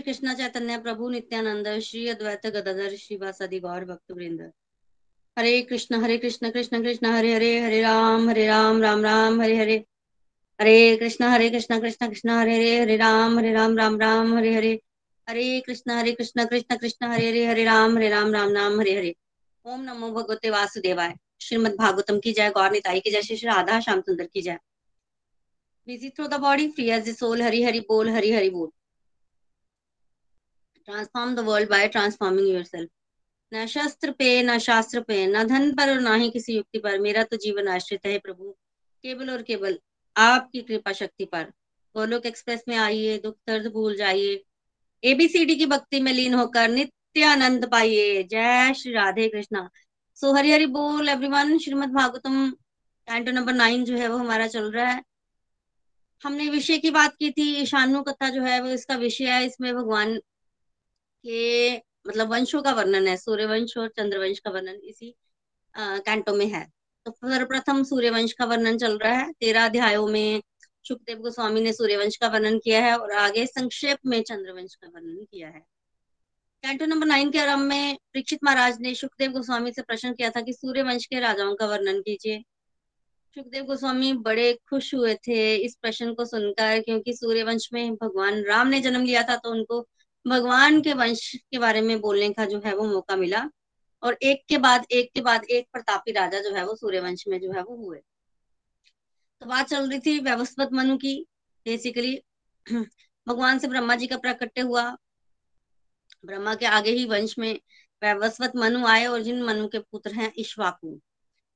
श्री कृष्ण चैतन्य प्रभु नित्यानंद श्री अद्वैत गदाधर श्रीवासदि गौर भक्त वृंद हरे कृष्ण हरे कृष्ण कृष्ण कृष्ण हरे हरे हरे राम हरे राम राम राम हरे हरे। हरे कृष्ण हरे कृष्ण कृष्ण कृष्ण हरे हरे हरे राम हरे राम राम राम हरे हरे। हरे कृष्ण हरे कृष्ण कृष्ण कृष्ण हरे हरे हरे राम हरे राम राम राम हरे हरे। ओम नमो भगवते वासुदेवाय। श्रीमद भागवतम की जय गौर निताई की जय श्री राधा श्याम सुंदर की जय। Busy through the body free as the soul. Hari Hari Bol, Hari Hari Bol. Transform the world by transforming yourself. न शस्त्र पे न शास्त्र पे न धन पर और ना ही किसी युक्ति पर मेरा तो जीवन आश्रित है प्रभु केवल और केवल आपकी कृपा शक्ति पर गोलोक एक्सप्रेस में आइए दुख दर्द भूल जाइए एबीसीडी की भक्ति में लीन होकर नित्य आनंद पाइए जय श्री राधे कृष्णा सो हरि हरि बोल everyone Shrimad Bhagavatam canto number nine जो है वो हमारा चल रहा है हमने विषय की बात की थी ईशानु कथा जो है वो इसका विषय है इसमें भगवान के मतलब वंशों का वर्णन है सूर्य वंश और चंद्रवंश का वर्णन इसी कैंटो में है। तो सर्वप्रथम सूर्य वंश का वर्णन चल रहा है। तेरह अध्यायों में सुखदेव गोस्वामी ने सूर्य वंश का वर्णन किया है और आगे संक्षेप में चंद्रवंश का वर्णन किया है। कैंटो नंबर नाइन के आरंभ में परीक्षित महाराज ने सुखदेव गोस्वामी से प्रश्न किया था कि सूर्य वंश के राजाओं का वर्णन कीजिए। सुखदेव गोस्वामी बड़े खुश हुए थे इस प्रश्न को सुनकर, क्योंकि सूर्यवंश में भगवान राम ने जन्म लिया था तो उनको भगवान के वंश के बारे में बोलने का जो है वो मौका मिला और एक के बाद एक के बाद एक प्रतापी राजा जो है वो सूर्यवंश में जो है वो हुए। तो बात चल रही थी व्यवस्थित मनु की। बेसिकली भगवान से ब्रह्मा जी का प्रकट्य हुआ। ब्रह्मा के आगे ही वंश में व्यवस्थित मनु आए और जिन मनु के पुत्र हैं ईश्वाकु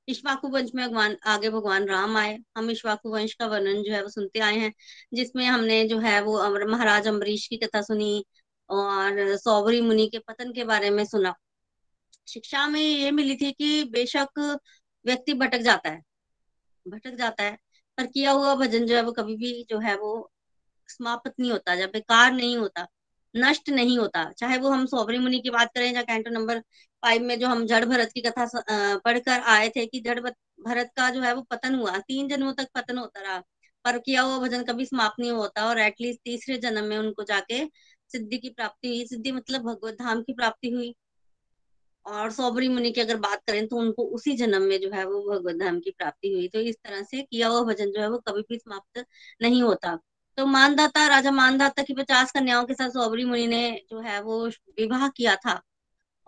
इश्वाकु वंश में भगवान, आगे भगवान राम आए। हम इश्वाकु वंश का वर्णन जो है वो सुनते आए हैं, जिसमें हमने जो है वो महाराज अम्बरीश की कथा सुनी और सौबरी मुनि के पतन के बारे में सुना। शिक्षा में ये मिली थी कि बेशक व्यक्ति भटक जाता है, भटक जाता है, पर किया हुआ भजन जो है वो कभी भी जो है वो समाप्त नहीं होता, जब बेकार नहीं होता, नष्ट नहीं होता। चाहे वो हम सोबरी मुनि की बात करें या कैंटो नंबर फाइव में जो हम जड़ भरत की कथा पढ़कर आए थे कि जड़ भरत का जो है वो पतन हुआ, तीन जन्मों तक पतन होता रहा, पर किया हुआ भजन कभी समाप्त नहीं होता और एटलीस्ट तीसरे जन्म में उनको जाके सिद्धि की प्राप्ति हुई। सिद्धि मतलब भगवत धाम की प्राप्ति हुई। और सौबरी मुनि की अगर बात करें तो उनको उसी जन्म में जो है वो भगवत धाम की प्राप्ति हुई। तो इस तरह से किया हुआ भजन जो है वो कभी भी समाप्त नहीं होता। तो मानदाता, राजा मानदाता की पचास कन्याओं के साथ सौबरी मुनि ने जो है वो विवाह किया था।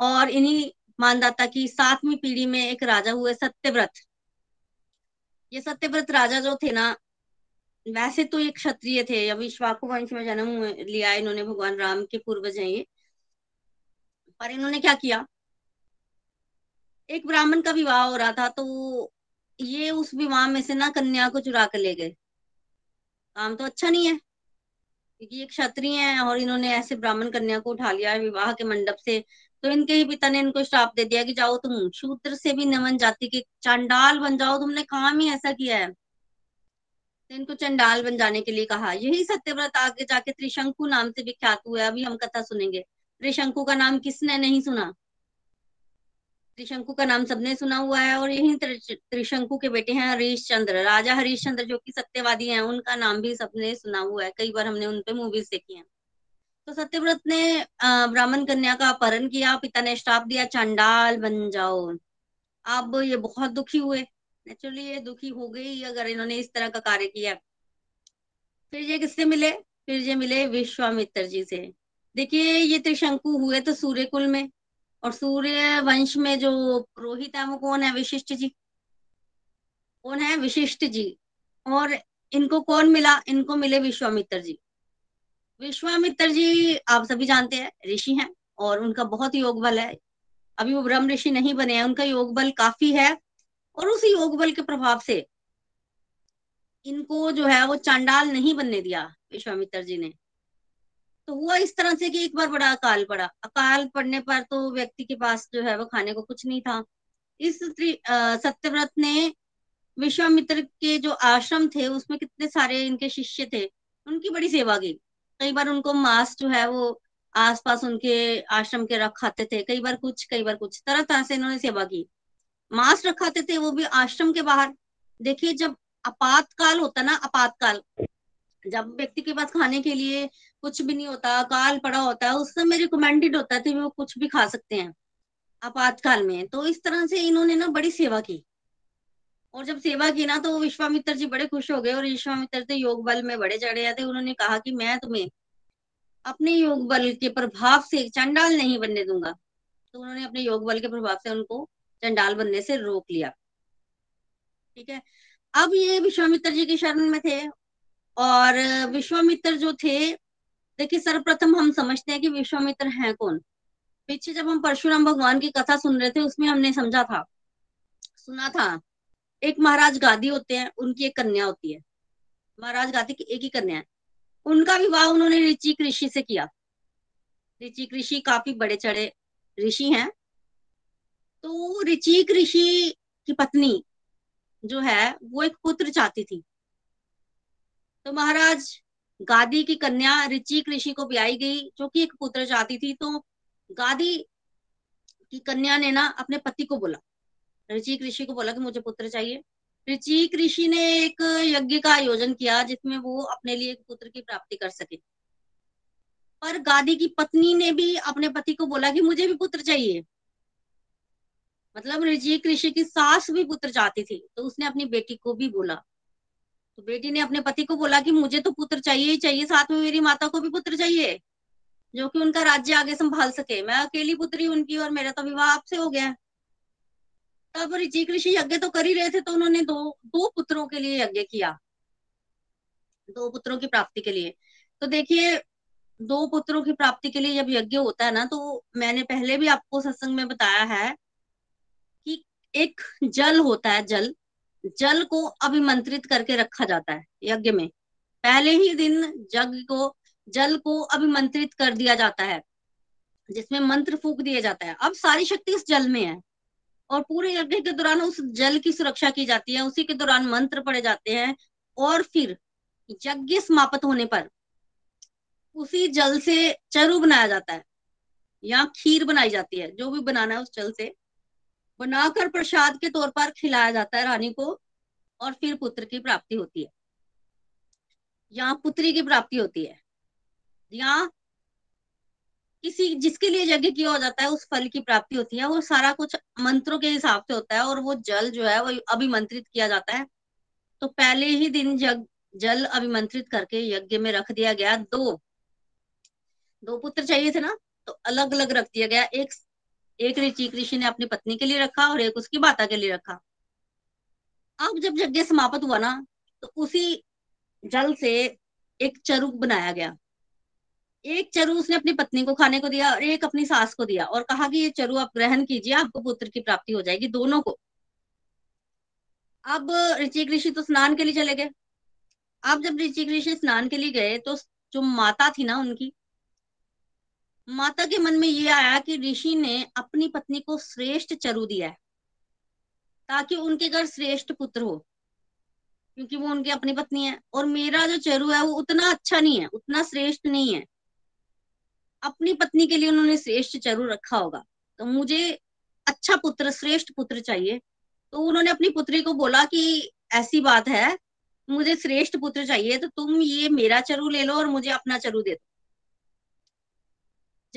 और इन्हीं मानदाता की सातवीं पीढ़ी में एक राजा हुए सत्यव्रत। ये सत्यव्रत राजा जो थे ना वैसे तो ये क्षत्रिय थे अभी श्वाकु वंश में जन्म लिया इन्होंने, भगवान राम के पूर्वज हैं ये। पर इन्होंने क्या किया? एक ब्राह्मण का विवाह हो रहा था तो ये उस विवाह में से ना कन्या को चुरा कर ले गए। काम तो अच्छा नहीं है, क्योंकि ये क्षत्रिय है और इन्होंने ऐसे ब्राह्मण कन्या को उठा लिया विवाह के मंडप से। तो इनके ही पिता ने इनको श्राप दे दिया कि जाओ तुम, शूद्र से भी नमन जाति के चांडाल बन जाओ, तुमने काम ही ऐसा किया है। तो इनको चंडाल बन जाने के लिए कहा। यही सत्यव्रत आगे जाके त्रिशंकु नाम से विख्यात हुआ है, अभी हम कथा सुनेंगे। त्रिशंकु का नाम किसने नहीं सुना? त्रिशंकु का नाम सबने सुना हुआ है और यही त्रिशंकु के बेटे हैं हरीश चंद्र राजा हरीश चंद्र जो कि सत्यवादी हैं, उनका नाम भी सबने सुना हुआ है। कई बार हमने उनपे मूवीज़ देखी हैं। तो सत्यव्रत ने ब्राह्मण कन्या का अपहरण किया, पिता ने श्राप दिया, चंडाल बन जाओ। अब ये बहुत दुखी हुए। नेचुरली ये दुखी हो गई अगर इन्होंने इस तरह का कार्य किया। फिर ये किससे मिले? फिर ये मिले विश्वामित्र जी से। देखिए, ये त्रिशंकु हुए तो सूर्य कुल में और सूर्य वंश में जो पुरोहित है, वो कौन है? विशिष्ट जी। कौन है? विशिष्ट जी। और इनको कौन मिला? इनको मिले विश्वामित्र जी। विश्वामित्र जी आप सभी जानते हैं, ऋषि हैं और उनका बहुत योग बल है। अभी वो ब्रह्म ऋषि नहीं बने हैं, उनका योग बल काफ़ी है। और उस योग बल के प्रभाव से इनको जो है वो चांडाल नहीं बनने दिया विश्वामित्र जी ने। तो हुआ इस तरह से कि एक बार बड़ा अकाल पड़ा। अकाल पड़ने पर तो व्यक्ति के पास जो है वो खाने को कुछ नहीं था। इस सत्यव्रत ने विश्वामित्र के जो आश्रम थे, उसमें कितने सारे इनके शिष्य थे, उनकी बड़ी सेवा की। कई बार उनको मांस जो है वो आसपास उनके आश्रम के रख खाते थे, कई बार कुछ, कई बार कुछ। तरह तरह से इन्होंने सेवा की। मांस रखाते थे, वो भी आश्रम के बाहर। देखिए, जब आपातकाल होता ना, आपातकाल, जब व्यक्ति के पास खाने के लिए कुछ भी नहीं होता, काल पड़ा होता है उस समय रिकमेंडेड होता है वो कुछ भी खा सकते हैं, आपातकाल में। तो इस तरह से इन्होंने ना बड़ी सेवा की। और जब सेवा की ना तो विश्वामित्र जी बड़े खुश हो गए और विश्वामित्र से योग बल में बड़े चढ़े थे। उन्होंने कहा कि मैं तुम्हें अपने योग बल के प्रभाव से चंडाल नहीं बनने दूँगा। तो उन्होंने अपने योग बल के प्रभाव से उनको चंडाल बनने से रोक लिया। ठीक है? अब ये विश्वामित्र जी की शरण में थे और विश्वामित्र जो थे, देखिए सर्वप्रथम हम समझते हैं कि विश्वामित्र हैं कौन। पीछे जब हम परशुराम भगवान की कथा सुन रहे थे, उसमें हमने समझा था, सुना था, एक महाराज गादी होते हैं, उनकी एक कन्या होती है। महाराज गादी की एक ही कन्या है। उनका विवाह उन्होंने ऋचिक ऋषि से किया। ऋचिक ऋषि काफ़ी बड़े चढ़े ऋषि हैं तो ऋचिक ऋषि की पत्नी जो है, वो एक पुत्र चाहती थी। तो महाराज, गादी की कन्या ऋचिक ऋषि को ब्याई गई, जो कि एक पुत्र चाहती थी तो गादी की कन्या ने ना अपने पति को बोला। ऋचिक ऋषि को बोला कि मुझे पुत्र चाहिए। ऋचिक ऋषि ने एक यज्ञ का आयोजन किया, जिसमें वो अपने लिए एक पुत्र की प्राप्ति कर सके। पर गादी की पत्नी ने भी अपने पति को बोला कि मुझे भी पुत्र चाहिए। मतलब ऋचिक ऋषि की सास भी पुत्र चाहती थी तो उसने अपनी बेटी को भी बोला। तो बेटी ने अपने पति को बोला कि मुझे तो पुत्र चाहिए ही चाहिए, साथ में मेरी माता को भी पुत्र चाहिए, जो कि उनका राज्य आगे संभाल सके। मैं अकेली पुत्री उनकी और मेरा तो विवाह आपसे हो गया। तब ऋचिक ऋषि यज्ञ तो कर ही रहे थे तो उन्होंने दो दो पुत्रों के लिए यज्ञ किया। दो पुत्रों की प्राप्ति के लिए। तो देखिए, दो पुत्रों की प्राप्ति के लिए जब यज्ञ होता है ना तो मैंने पहले भी आपको सत्संग में बताया है एक जल होता है, जल। जल को अभिमंत्रित करके रखा जाता है यज्ञ में। पहले ही दिन यज्ञ को, जल को अभिमंत्रित कर दिया जाता है, जिसमें मंत्र फूक दिया जाता है। अब सारी शक्ति उस जल में है और पूरे यज्ञ के दौरान उस जल की सुरक्षा की जाती है। उसी के दौरान मंत्र पढ़े जाते हैं और फिर यज्ञ समाप्त होने पर उसी जल से चरु बनाया जाता है या खीर बनाई जाती है, जो भी बनाना है उस जल से। बनाकर प्रसाद के तौर पर खिलाया जाता है रानी को, और फिर पुत्र की प्राप्ति होती है। या पुत्री की प्राप्ति होती है। या किसी जिसके लिए यज्ञ किया हो जाता है, उस फल की प्राप्ति होती है। वो सारा कुछ मंत्रों के हिसाब से होता है, और वो जल जो है, वो अभिमंत्रित किया जाता है। तो पहले ही दिन जग जल अभिमंत्रित करके यज्ञ में रख दिया गया। दो दो पुत्र चाहिए थे ना तो अलग अलग रख दिया गया। एक एक ऋषि ऋषि ने अपनी पत्नी के लिए रखा और एक उसकी माता के लिए रखा। अब जब यज्ञ समाप्त हुआ ना तो उसी जल से एक चरुक बनाया गया। एक चरु उसने अपनी पत्नी को खाने को दिया और एक अपनी सास को दिया और कहा कि ये चरु आप ग्रहण कीजिए, आपको पुत्र की प्राप्ति हो जाएगी दोनों को। अब ऋचिक ऋषि तो स्नान के लिए चले गए। अब जब ऋचिक ऋषि स्नान के लिए गए तो जो माता थी ना उनकी माता के मन में ये आया कि ऋषि ने अपनी पत्नी को श्रेष्ठ चरु दिया है, ताकि उनके घर श्रेष्ठ पुत्र हो, क्योंकि वो उनकी अपनी पत्नी है। और मेरा जो चरु है, वो उतना अच्छा नहीं है, उतना श्रेष्ठ नहीं है। अपनी पत्नी के लिए उन्होंने श्रेष्ठ चरु रखा होगा। तो मुझे अच्छा पुत्र, श्रेष्ठ पुत्र चाहिए। तो उन्होंने अपनी पुत्री को बोला कि ऐसी बात है, मुझे श्रेष्ठ पुत्र चाहिए तो तुम ये मेरा चरु ले लो और मुझे अपना चरु दे दो।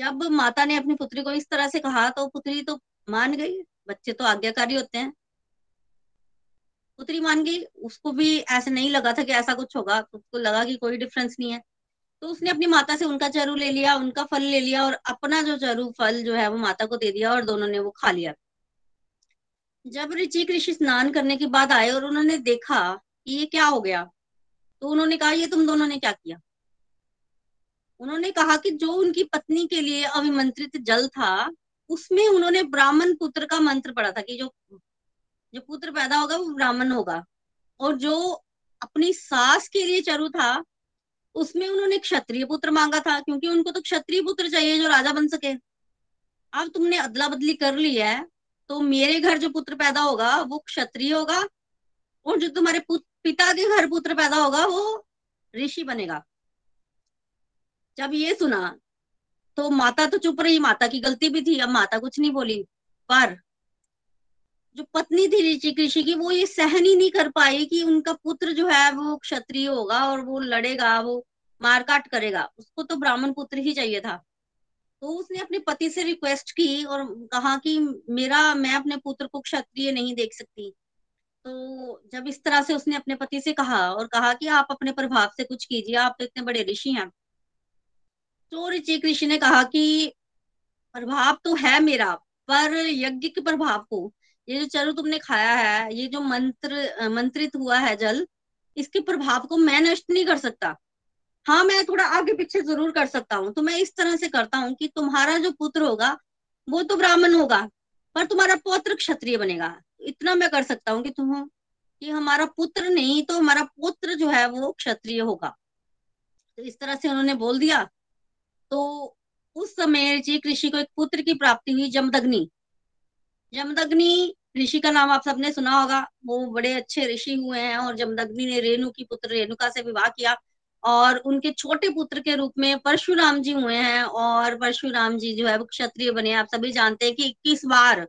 जब माता ने अपनी पुत्री को इस तरह से कहा तो पुत्री तो मान गई। बच्चे तो आज्ञाकारी होते हैं। पुत्री मान गई। उसको भी ऐसे नहीं लगा था कि ऐसा कुछ होगा। उसको लगा कि कोई डिफरेंस नहीं है। तो उसने अपनी माता से उनका चरु ले लिया, उनका फल ले लिया और अपना जो चरु फल जो है वो माता को दे दिया और दोनों ने वो खा लिया। जब ऋचिक ऋषि स्नान करने के बाद आए और उन्होंने देखा कि ये क्या हो गया तो उन्होंने कहा, ये तुम दोनों ने क्या किया? उन्होंने कहा कि जो उनकी पत्नी के लिए अभिमंत्रित जल था, उसमें उन्होंने ब्राह्मण पुत्र का मंत्र पढ़ा था कि जो जो पुत्र पैदा होगा वो ब्राह्मण होगा। और जो अपनी सास के लिए चरु था, उसमें उन्होंने क्षत्रिय पुत्र मांगा था, क्योंकि उनको तो क्षत्रिय पुत्र चाहिए जो राजा बन सके। अब तुमने अदला बदली कर ली है तो मेरे घर जो पुत्र पैदा होगा, वो क्षत्रिय होगा, और जो तुम्हारे पिता के घर पुत्र पैदा होगा, वो ऋषि बनेगा। जब ये सुना तो माता तो चुप रही, माता की गलती भी थी, अब माता कुछ नहीं बोली। पर जो पत्नी थी ऋषि ऋषि की, वो ये सहन ही नहीं कर पाई कि उनका पुत्र जो है, वो क्षत्रिय होगा और वो लड़ेगा, वो मारकाट करेगा। उसको तो ब्राह्मण पुत्र ही चाहिए था। तो उसने अपने पति से रिक्वेस्ट की और कहा कि मेरा, मैं अपने पुत्र को क्षत्रिय नहीं देख सकती। तो जब इस तरह से उसने अपने पति से कहा और कहा कि आप अपने प्रभाव से कुछ कीजिए, आप तो इतने बड़े ऋषि हैं। तो ऋषि ऋषि ने कहा कि प्रभाव तो है मेरा, पर यज्ञ के प्रभाव को, ये जो चरु तुमने खाया है, ये जो मंत्र मंत्रित हुआ है जल, इसके प्रभाव को मैं नष्ट नहीं कर सकता। हाँ मैं थोड़ा आगे पीछे ज़रूर कर सकता हूँ तो मैं इस तरह से करता हूँ कि तुम्हारा जो पुत्र होगा, वो तो ब्राह्मण होगा, पर तुम्हारा पौत्र क्षत्रिय बनेगा। इतना मैं कर सकता हूँ कि तुम, कि हमारा पुत्र नहीं तो हमारा पुत्र जो है वो क्षत्रिय होगा। तो इस तरह से उन्होंने बोल दिया। तो उस समय जी कृषि को एक पुत्र की प्राप्ति हुई, जमदग्नि। जमदग्नि, ऋषि का नाम आप सबने सुना होगा। वो बड़े अच्छे ऋषि हुए हैं और जमदग्नि ने रेणु की पुत्र, रेणुका से विवाह किया और उनके छोटे पुत्र के रूप में परशुराम जी हुए हैं और परशुराम जी जो है वो क्षत्रिय बने आप सभी जानते हैं कि इक्कीस बार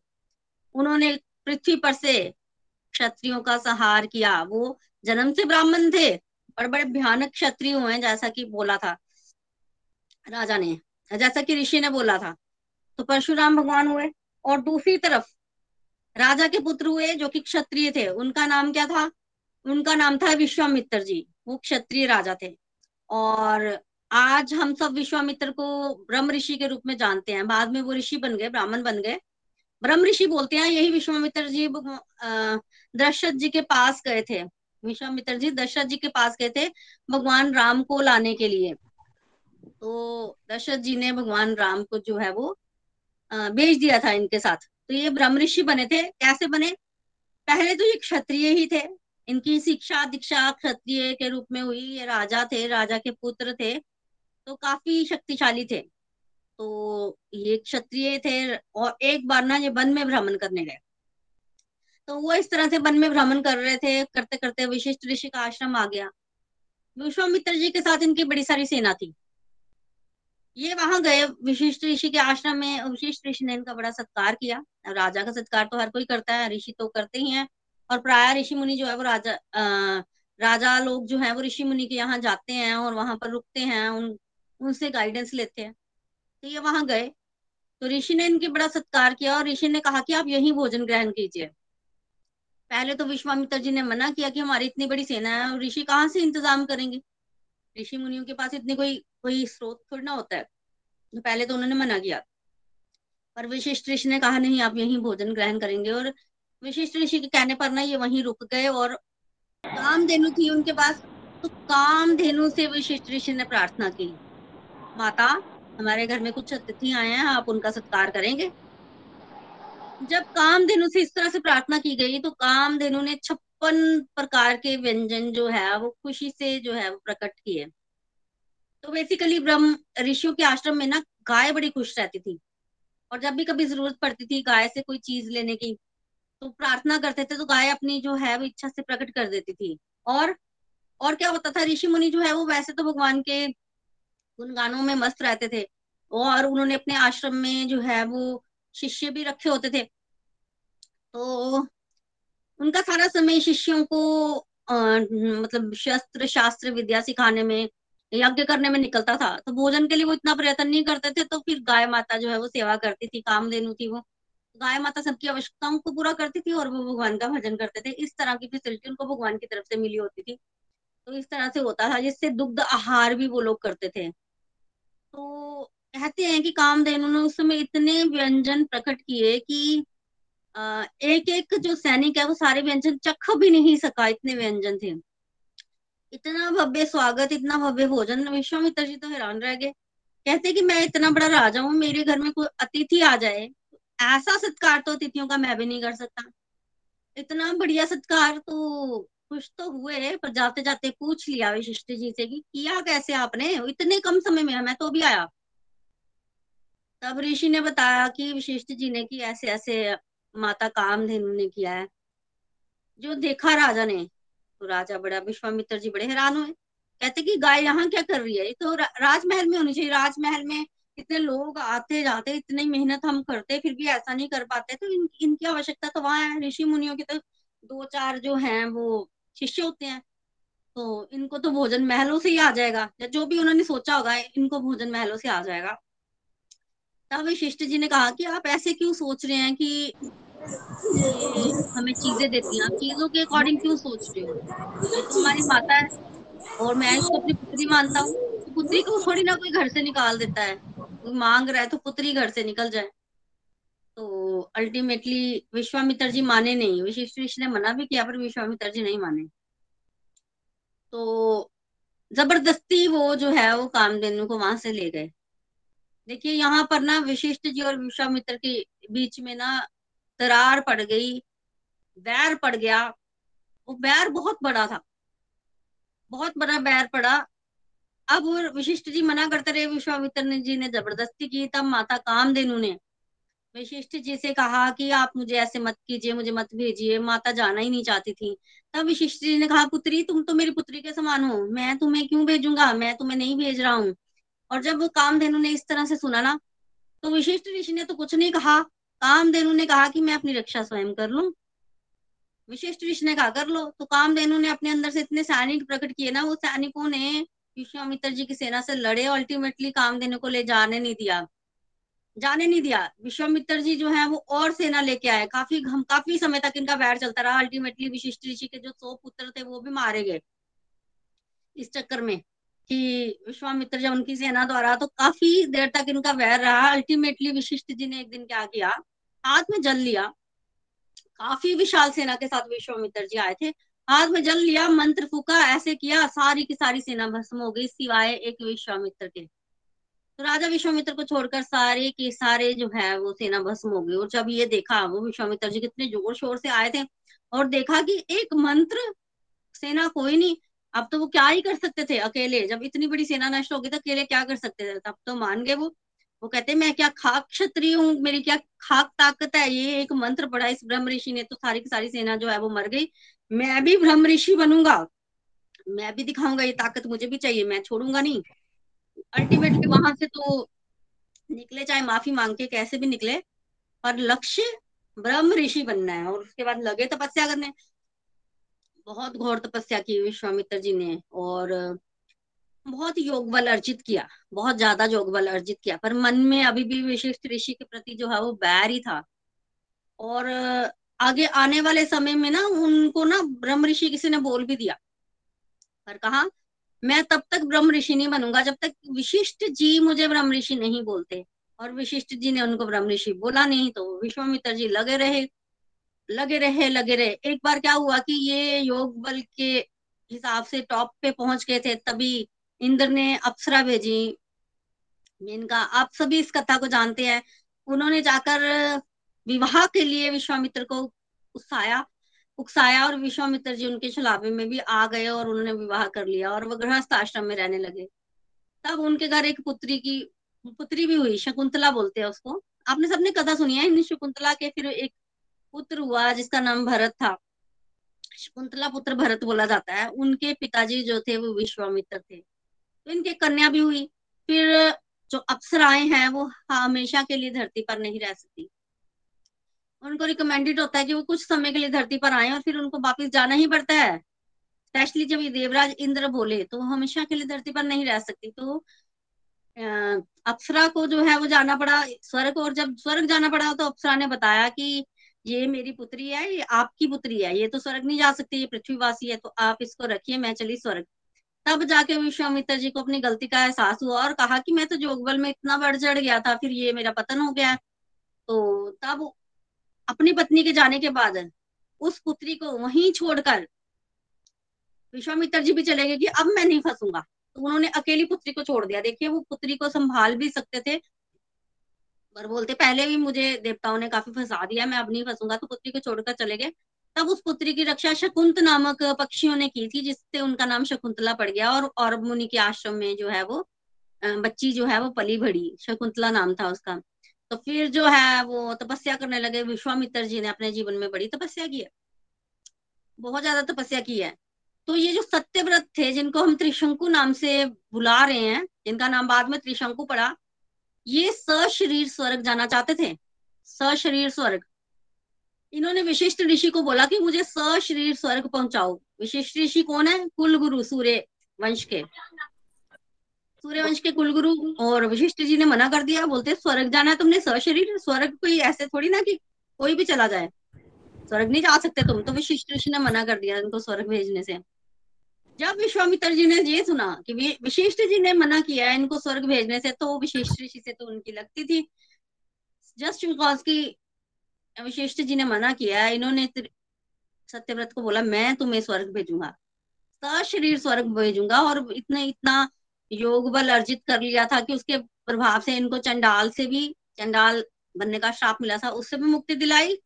उन्होंने पृथ्वी पर से क्षत्रियों का संहार किया। वो जन्म से ब्राह्मण थे पर बड़े भयानक क्षत्रिय हुए हैं, जैसा कि बोला था। राजा ने, जैसा कि ऋषि ने बोला था तो परशुराम भगवान हुए और दूसरी तरफ़ राजा के पुत्र हुए जो कि क्षत्रिय थे। उनका नाम क्या था? उनका नाम था विश्वामित्र जी। वो क्षत्रिय राजा थे। और आज हम सब विश्वामित्र को ब्रह्म ऋषि के रूप में जानते हैं। बाद में वो ऋषि बन गए, ब्राह्मण बन गए। ब्रह्म ऋषि बोलते हैं, यही विश्वामित्र जी दशरथ जी के पास गए थे। विश्वामित्र जी, दशरथ जी के पास गए थे भगवान राम को लाने के लिए। तो दशरथ जी ने भगवान राम को जो है वो भेज दिया था इनके साथ। तो ये ब्रह्म ऋषि बने थे। कैसे बने? पहले तो ये क्षत्रिय ही थे। इनकी शिक्षा दीक्षा क्षत्रिय के रूप में हुई। ये राजा थे, राजा के पुत्र थे तो काफ़ी शक्तिशाली थे। तो ये क्षत्रिय थे और एक बार ना ये वन में भ्रमण करने गए। तो वो इस तरह से वन में भ्रमण कर रहे थे। करते करते विशिष्ट ऋषि का आश्रम आ गया। विश्वामित्र जी के साथ इनकी बड़ी सारी सेना थी। ये वहाँ गए विशिष्ट ऋषि के आश्रम में विशिष्ट ऋषि ने इनका बड़ा सत्कार किया। राजा का सत्कार तो हर कोई करता है ऋषि तो करते ही हैं। और प्राय ऋषि मुनि जो है वो राजा आ, राजा लोग जो है वो ऋषि मुनि के यहाँ जाते हैं और वहाँ पर रुकते हैं उन उनसे गाइडेंस लेते हैं। तो ये वहाँ गए। तो ऋषि ने इनके बड़ा सत्कार किया और ऋषि ने कहा कि आप यही भोजन ग्रहण कीजिए। पहले तो विश्वामित्र जी ने मना किया कि हमारी इतनी बड़ी सेना है और ऋषि कहाँ से इंतज़ाम करेंगे? ऋषि मुनियों के पास इतने कोई कोई स्रोत थोड़ी ना होता है। तो पहले तो उन्होंने मना किया। पर विशिष्ट ऋषि ने कहा, नहीं, आप यही भोजन ग्रहण करेंगे। और विशिष्ट ऋषि के कहने पर ना ये वहीं रुक गए और काम धेनु थी उनके पास। तो काम धेनु से विशिष्ट ऋषि ने प्रार्थना की, माता, हमारे घर में कुछ अतिथि आए हैं, आप उनका सत्कार करेंगे? जब काम धेनु से इस तरह से प्रार्थना की गई तो काम धेनु ने छप्पन प्रकार के व्यंजन जो है, वो खुशी से जो है, वो प्रकट किए। तो बेसिकली ब्रह्म, ऋषियों के आश्रम में ना गाय बड़ी खुश रहती थी। और जब भी कभी ज़रूरत पड़ती थी गाय से कोई चीज़ लेने की तो प्रार्थना करते थे तो गाय अपनी जो है, वो इच्छा से प्रकट कर देती थी। और और क्या होता था, ऋषि मुनि जो है, वो वैसे तो भगवान के गुणगानों में मस्त रहते थे। और उन्होंने अपने आश्रम में जो है, वो शिष्य भी रखे होते थे। तो उनका सारा समय शिष्यों को आ, मतलब शस्त्र शास्त्र विद्या सिखाने में यज्ञ करने में निकलता था। तो भोजन के लिए वो इतना प्रयत्न नहीं करते थे तो फिर गाय माता जो है वो सेवा करती थी काम देनु थी वो। गाय माता सबकी आवश्यकताओं को पूरा करती थी और वो भगवान का भजन करते थे। इस तरह की फैसिलिटी उनको भगवान की तरफ़ से मिली होती थी। तो इस तरह से होता था जिससे दुग्ध आहार भी वो लोग करते थे। तो कहते हैं कि कामधेनु ने उस समय इतने व्यंजन प्रकट किए कि एक एक जो सैनिक है, वो सारे व्यंजन चख भी नहीं सका, इतने व्यंजन थे। इतना भव्य स्वागत, इतना भव्य भोजन विश्वामित्र जी तो हैरान रह गए। कहते कि मैं इतना बड़ा राजा हूँ, मेरे घर में कोई अतिथि आ जाए, ऐसा सत्कार तो अतिथियों का मैं भी नहीं कर सकता। इतना बढ़िया सत्कार तो खुश तो हुए, पर जाते जाते पूछ लिया विशिष्ट जी से कि किया कैसे आपने? इतने कम समय में मैं तो भी आया। तब ऋषि ने बताया कि विशिष्ट जी ने कि ऐसे ऐसे माता कामधेनु ने किया है। जो देखा राजा ने तो राजा बड़ा विश्वामित्र जी बड़े हैरान हुए। कहते कि गाय यहाँ क्या कर रही है? ये तो राजमहल में होनी चाहिए। राजमहल में इतने लोग आते जाते इतनी मेहनत हम करते फिर भी ऐसा नहीं कर पाते। तो इन, इनकी आवश्यकता तो वहाँ है। ऋषि मुनियों के तो दो चार जो हैं वो शिष्य होते हैं। तो इनको तो भोजन महलों से ही आ जाएगा। या जो भी उन्होंने सोचा होगा इनको भोजन महलों से आ जाएगा। तब विशिष्ट जी ने कहा कि आप ऐसे क्यों सोच रहे हैं कि हमें चीज़ें देती हैं? आप चीज़ों के अकॉर्डिंग क्यों सोच रहे हो? तो हमारी माता है और मैं इसको अपनी पुत्री मानता हूँ तो पुत्री को थोड़ी ना कोई घर से निकाल देता है। कोई मांग रहा है तो पुत्री घर से निकल जाए। तो अल्टीमेटली विश्वामित्र जी माने नहीं। विशिष्ट ऋषि ने मना भी किया, पर विश्वामित्र जी नहीं माने। तो ज़बरदस्ती वो जो है, वो कामधेनु को वहाँ से ले गए। देखिए, यहाँ पर ना विशिष्ट जी और विश्वामित्र के बीच में ना दरार पड़ गई, बैर पड़ गया। वो बैर बहुत बड़ा था। बहुत बड़ा बैर पड़ा। अब विशिष्ट जी मना करते रहे विश्वामित्र ने जी ने ज़बरदस्ती की। तब माता कामधेनु ने विशिष्ट जी से कहा कि आप मुझे ऐसे मत कीजिए, मुझे मत भेजिए। माता जाना ही नहीं चाहती थी। तब विशिष्ट जी ने कहा, पुत्री, तुम तो मेरी पुत्री के समान हो। मैं तुम्हें क्यों भेजूँगा? मैं तुम्हें नहीं भेज रहा हूँ। और जब कामधेनु ने इस तरह से सुना ना तो विशिष्ट ऋषि ने तो कुछ नहीं कहा। कामधेनु ने कहा कि मैं अपनी रक्षा स्वयं कर लू। विशिष्ट ऋषि ने कहा, कर लो। तो कामधेनु ने अपने अंदर से इतने सैनिक प्रकट किए ना, वो सैनिकों ने विश्वामित्र जी की सेना से लड़े अल्टीमेटली कामधेनु को ले जाने नहीं दिया। जाने नहीं दिया। विश्वामित्र जी जो है, वो और सेना लेके आए। काफ़ी हम काफ़ी समय तक इनका बैर चलता रहा। अल्टीमेटली विशिष्ट ऋषि के जो सौ पुत्र थे, वो भी मारे गए। इस चक्कर में। कि विश्वामित्र जब उनकी सेना द्वारा तो काफ़ी देर तक इनका वैर रहा। अल्टीमेटली विशिष्ट जी ने एक दिन क्या किया? हाथ में जल लिया। काफ़ी विशाल सेना के साथ विश्वामित्र जी आए थे। हाथ में जल लिया, मंत्र फूका, ऐसे किया, सारी की सारी सेना भस्म हो गई, सिवाय एक विश्वामित्र के। तो राजा विश्वामित्र को छोड़कर सारे के सारे जो है, वो सेना भस्म हो गई। और जब ये देखा, वो विश्वामित्र जी कितने ज़ोर शोर से आए थे और देखा कि एक मंत्र सेना कोई नहीं अब तो वो क्या ही कर सकते थे अकेले? जब इतनी बड़ी सेना नष्ट होगी तो अकेले क्या कर सकते थे? तब तो मान गए वो। वो कहते, मैं क्या खाक क्षत्रिय हूँ? मेरी क्या खाक ताकत है? ये एक मंत्र पढ़ा इस ब्रह्म ऋषि ने तो सारी की सारी सेना जो है वो मर गई। मैं भी ब्रह्म ऋषि बनूँगा। मैं भी दिखाऊँगा ये ताकत मुझे भी चाहिए। मैं छोड़ूँगा नहीं। अल्टीमेटली वहाँ से तो निकले, चाहे माफ़ी मांग के कैसे भी निकले, पर लक्ष्य ब्रह्म ऋषि बनना है। और उसके बाद लगे तपस्या करने। बहुत घोर तपस्या की विश्वामित्र जी ने और बहुत योग बल अर्जित किया, बहुत ज़्यादा योग बल अर्जित किया। पर मन में अभी भी विशिष्ट ऋषि के प्रति जो है वो बैर ही था। और आगे आने वाले समय में ना उनको ना ब्रह्म ऋषि किसी ने बोल भी दिया। पर कहा, मैं तब तक ब्रह्म ऋषि नहीं बनूँगा जब तक विशिष्ट जी मुझे ब्रह्म ऋषि नहीं बोलते। और विशिष्ट जी ने उनको ब्रह्म ऋषि बोला नहीं तो विश्वामित्र जी लगे रहे। लगे रहे लगे रहे। एक बार क्या हुआ कि ये योग बल के हिसाब से टॉप पे पहुँच गए थे, तभी इंद्र ने अप्सरा भेजी। इनका, आप सभी इस कथा को जानते हैं। उन्होंने जाकर विवाह के लिए विश्वामित्र को उकसाया उकसाया और विश्वामित्र जी उनके छलावे में भी आ गए और उन्होंने विवाह कर लिया और वह गृहस्थ आश्रम में रहने लगे। तब उनके घर एक पुत्री की, पुत्री भी हुई, शकुंतला बोलते हैं उसको। आपने सबने कथा सुनी है इन शकुंतला के? फिर एक पुत्र हुआ, जिसका नाम भरत था। शकुंतला पुत्र भरत बोला जाता है। उनके पिताजी जो थे, वो विश्वामित्र थे। तो इनके कन्या भी हुई। फिर जो अप्सराएँ हैं, वो हमेशा के लिए धरती पर नहीं रह सकती उनको रिकमेंडेड होता है कि वो कुछ समय के लिए धरती पर आए और फिर उनको वापस जाना ही पड़ता है। स्पेशली जब ये देवराज इंद्र बोले तो हमेशा के लिए धरती पर नहीं रह सकती। तो अप्सरा को जो है, वो जाना पड़ा स्वर्ग, और जब स्वर्ग जाना पड़ा तो अप्सरा ने बताया कि ये मेरी पुत्री है, ये आपकी पुत्री है, ये तो स्वर्ग नहीं जा सकती, ये पृथ्वीवासी है तो आप इसको रखिए, मैं चली स्वर्ग। तब जाके विश्वामित्र जी को अपनी गलती का एहसास हुआ और कहा कि मैं तो जोगबल में इतना बढ़ चढ़ गया था, फिर ये मेरा पतन हो गया। तो तब अपनी पत्नी के जाने के बाद उस पुत्री को वहीं छोड़कर विश्वामित्र जी भी चले गए कि अब मैं नहीं फंसूँगा। तो उन्होंने अकेली पुत्री को छोड़ दिया। देखिए, वो पुत्री को संभाल भी सकते थे पर बोलते, पहले भी मुझे देवताओं ने काफ़ी फंसा दिया, मैं अब नहीं फंसूँगा। तो पुत्री को छोड़कर चले गए। तब उस पुत्री की रक्षा शकुंत नामक पक्षियों ने की थी, जिससे उनका नाम शकुंतला पड़ गया और और मुनि के आश्रम में जो है वो बच्ची जो है वो पली भड़ी। शकुंतला नाम था उसका। तो फिर जो है वो तपस्या करने लगे। विश्वामित्र जी ने अपने जीवन में बड़ी तपस्या की है। बहुत ज़्यादा तपस्या की है। तो ये जो सत्यव्रत थे, जिनको हम त्रिशंकु नाम से बुला रहे हैं, जिनका नाम बाद में त्रिशंकु पड़ा ये सशरीर स्वर्ग जाना चाहते थे। सशरीर स्वर्ग। इन्होंने विशिष्ट ऋषि को बोला कि मुझे सशरीर स्वर्ग पहुंचाओ। विशिष्ट ऋषि कौन है? कुल गुरु सूर्य वंश के। सूर्य वंश के कुलगुरु और विशिष्ट जी ने मना कर दिया। बोलते, स्वर्ग जाना है तुमने? सशरीर? स्वर्ग कोई ऐसे थोड़ी ना कि कोई भी चला जाए। स्वर्ग नहीं जा सकते तुम। तो विशिष्ट ऋषि ने मना कर दिया उनको स्वर्ग भेजने से। जब विश्वामित्र जी ने ये सुना कि विशिष्ट जी ने मना किया है इनको स्वर्ग भेजने से तो विशिष्ट ऋषि से तो उनकी लगती थी। जस्ट बिकॉज़ की विशिष्ट जी ने मना किया है इन्होंने सत्यव्रत को बोला, मैं तुम्हें स्वर्ग भेजूँगा। सशरीर स्वर्ग भेजूँगा और इतने, इतना योग बल अर्जित कर लिया था कि उसके प्रभाव से इनको चंडाल से भी, चंडाल बनने का श्राप मिला था, उससे भी मुक्ति दिलाई।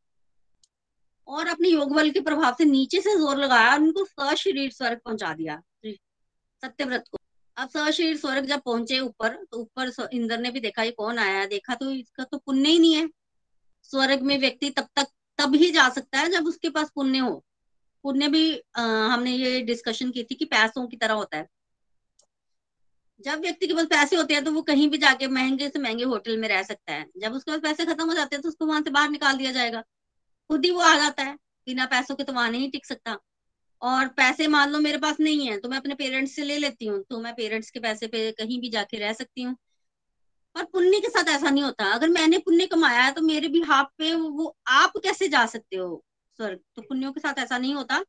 और अपने योग बल के प्रभाव से नीचे से ज़ोर लगाया और उनको सशरीर स्वर्ग पहुँचा दिया। सत्यव्रत को। अब सशरीर स्वर्ग जब पहुँचे ऊपर तो ऊपर इंद्र ने भी देखा ये कौन आया देखा तो इसका तो पुण्य ही नहीं है। स्वर्ग में व्यक्ति तब तक तब ही जा सकता है जब उसके पास पुण्य हो। पुण्य भी आ, हमने ये डिस्कशन की थी कि पैसों की तरह होता है। जब व्यक्ति के पास पैसे होते हैं तो वो कहीं भी जाके महँगे से महँगे होटल में रह सकता है। जब उसके पास पैसे खत्म हो जाते हैं तो उसको वहाँ से बाहर निकाल दिया जाएगा। खुद ही वो आ जाता है, बिना पैसों के तो वहाँ नहीं टिक सकता। और पैसे मान लो मेरे पास नहीं है तो मैं अपने पेरेंट्स से ले लेती हूँ तो मैं पेरेंट्स के पैसे पे कहीं भी जाके रह सकती हूँ। पर पुण्य के साथ ऐसा नहीं होता। अगर मैंने पुण्य कमाया है तो मेरे भी हाथ पे वो आप कैसे जा सकते हो स्वर्ग? तो पुण्यों के साथ ऐसा नहीं होता।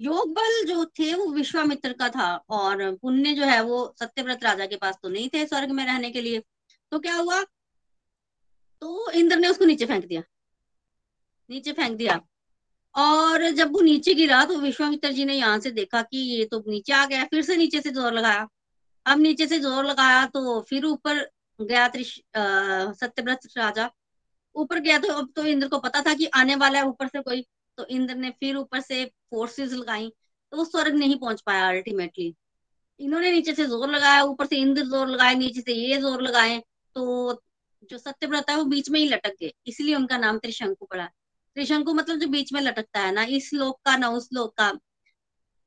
योग बल जो थे, वो विश्वामित्र का था, और पुण्य जो है, वो सत्यव्रत राजा के पास तो नहीं थे स्वर्ग में रहने के लिए। तो क्या हुआ? तो इंद्र ने उसको नीचे फेंक दिया। नीचे फेंक दिया। और जब वो नीचे गिरा तो विश्वामित्र जी ने यहाँ से देखा कि ये तो नीचे आ गया, फिर से नीचे से ज़ोर लगाया। अब नीचे से ज़ोर लगाया तो फिर ऊपर गया त्रिश सत्यव्रत राजा। ऊपर गया तो अब तो इंद्र को पता था कि आने वाला है ऊपर से कोई तो इंद्र ने फिर ऊपर से फोर्सेस लगाई तो वो स्वर्ग नहीं पहुँच पाया अल्टीमेटली इन्होंने नीचे से ज़ोर लगाया, ऊपर से इंद्र ज़ोर लगाए, नीचे से ये ज़ोर लगाए तो जो सत्यव्रत है वो बीच में ही लटक गए, इसलिए उनका नाम त्रिशंकु पड़ा। त्रिशंकु मतलब जो बीच में लटकता है ना, इस लोक का ना उस लोक का।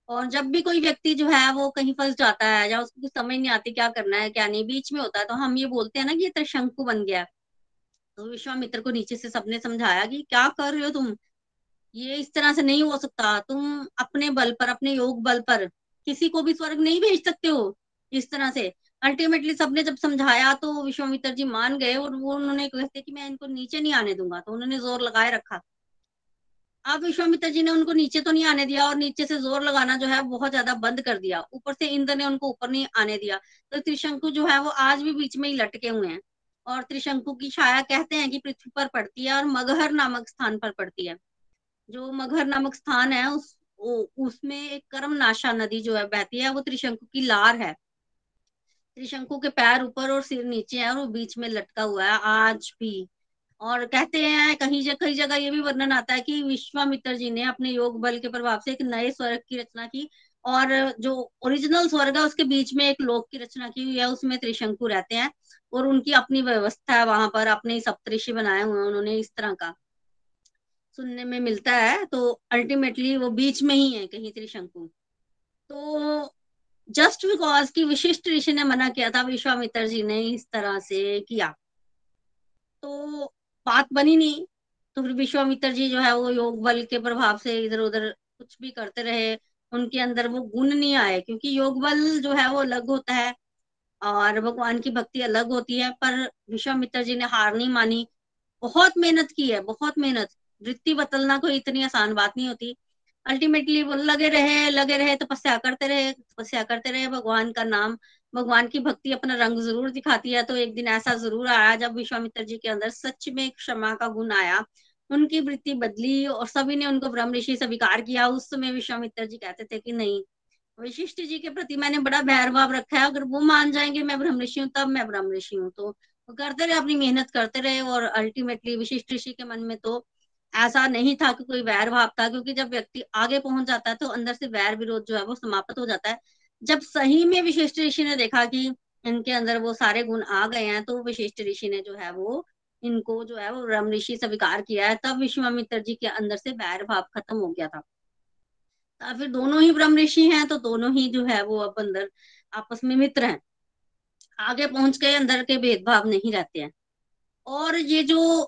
और जब भी कोई व्यक्ति जो है, वो कहीं फंस जाता है या उसको कुछ समझ नहीं आती क्या करना है, क्या नहीं, बीच में होता है तो हम ये बोलते हैं ना कि ये त्रिशंकु बन गया तो विश्वामित्र को नीचे से सबने समझाया कि क्या कर रहे हो तुम? ये इस तरह से नहीं हो सकता। तुम अपने बल पर, अपने योग बल पर किसी को भी स्वर्ग नहीं भेज सकते हो इस तरह से। अल्टीमेटली सबने जब समझाया तो विश्वामित्र जी मान गए और वो उन्होंने कहते कि, मैं इनको नीचे नहीं आने दूँगा। तो उन्होंने ज़ोर लगाए रखा। अब विश्वामित्र जी ने उनको नीचे तो नहीं आने दिया और नीचे से ज़ोर लगाना जो है बहुत ज़्यादा बंद कर दिया। ऊपर से इंद्र ने उनको ऊपर नहीं आने दिया। तो त्रिशंकु जो है वो आज भी बीच में ही लटके हुए हैं और त्रिशंकु की छाया कहते हैं कि पृथ्वी पर पड़ती है और मगहर नामक स्थान पर पड़ती है। जो मगहर नामक स्थान है उस उसमें एक कर्म नाशा नदी जो है बहती है, वो त्रिशंकु की लार है। त्रिशंकु के पैर ऊपर और सिर नीचे है और वो बीच में लटका हुआ है आज भी। और कहते हैं, कहीं जगह कई जगह ये भी वर्णन आता है कि विश्वामित्र जी ने अपने योग बल के प्रभाव से एक नए स्वर्ग की रचना की और जो ओरिजिनल स्वर्ग है, उसके बीच में एक लोक की रचना की हुई है, उसमें त्रिशंकु रहते हैं और उनकी अपनी व्यवस्था है वहाँ पर, अपने सप्तऋषि बनाए हुए हैं उन्होंने इस तरह का। सुनने में मिलता है तो अल्टीमेटली वो बीच में ही है कहीं त्रिशंकु। तो जस्ट बिकॉज़ की विशिष्ट ऋषि ने मना किया था, विश्वामित्र जी ने इस तरह से किया। तो बात बनी नहीं। तो फिर विश्वामित्र जी जो है वो योग बल के प्रभाव से इधर उधर कुछ भी करते रहे, उनके अंदर वो गुण नहीं आए, क्योंकि योग बल जो है वो अलग होता है और भगवान की भक्ति अलग होती है, पर विश्वामित्र जी ने हार नहीं मानी। बहुत मेहनत की है, बहुत मेहनत। वृत्ति बदलना कोई इतनी आसान बात नहीं होती। अल्टीमेटली वो लगे रहे लगे रहे, तपस्या करते रहे, तपस्या करते रहे भगवान का नाम। भगवान की भक्ति अपना रंग ज़रूर दिखाती है तो एक दिन ऐसा ज़रूर आया जब विश्वामित्र जी के अंदर सच में क्षमा का गुण आया। उनकी वृत्ति बदली और सभी ने उनको ब्रह्म ऋषि स्वीकार किया। उस समय विश्वामित्र जी कहते थे कि नहीं, वशिष्ठ जी के प्रति मैंने बड़ा बैर भाव रखा है। अगर वो मान जाएँगे मैं ब्रह्म ऋषि हूँ, तब मैं ब्रह्म ऋषि हूँ। तो वो करते रहे, अपनी मेहनत करते रहे और अल्टीमेटली विशिष्ट ऋषि के मन में तो ऐसा नहीं था कि कोई वैर भाव था, क्योंकि जब व्यक्ति आगे पहुँच जाता है तो अंदर से वैर विरोध जो है वो समाप्त हो जाता है। जब सही में विशिष्ट ऋषि ने देखा कि इनके अंदर वो सारे गुण आ गए हैं तो विशिष्ट ऋषि ने जो है वो, इनको जो है वो ब्रह्म ऋषि स्वीकार किया है। तब विश्वामित्र जी के अंदर से बैर भाव खत्म हो गया था। फिर दोनों ही ब्रह्म ऋषि हैं तो दोनों ही जो है वो अब अंदर आपस में मित्र हैं। आगे पहुँच के अंदर के भेदभाव नहीं रहते हैं। और ये जो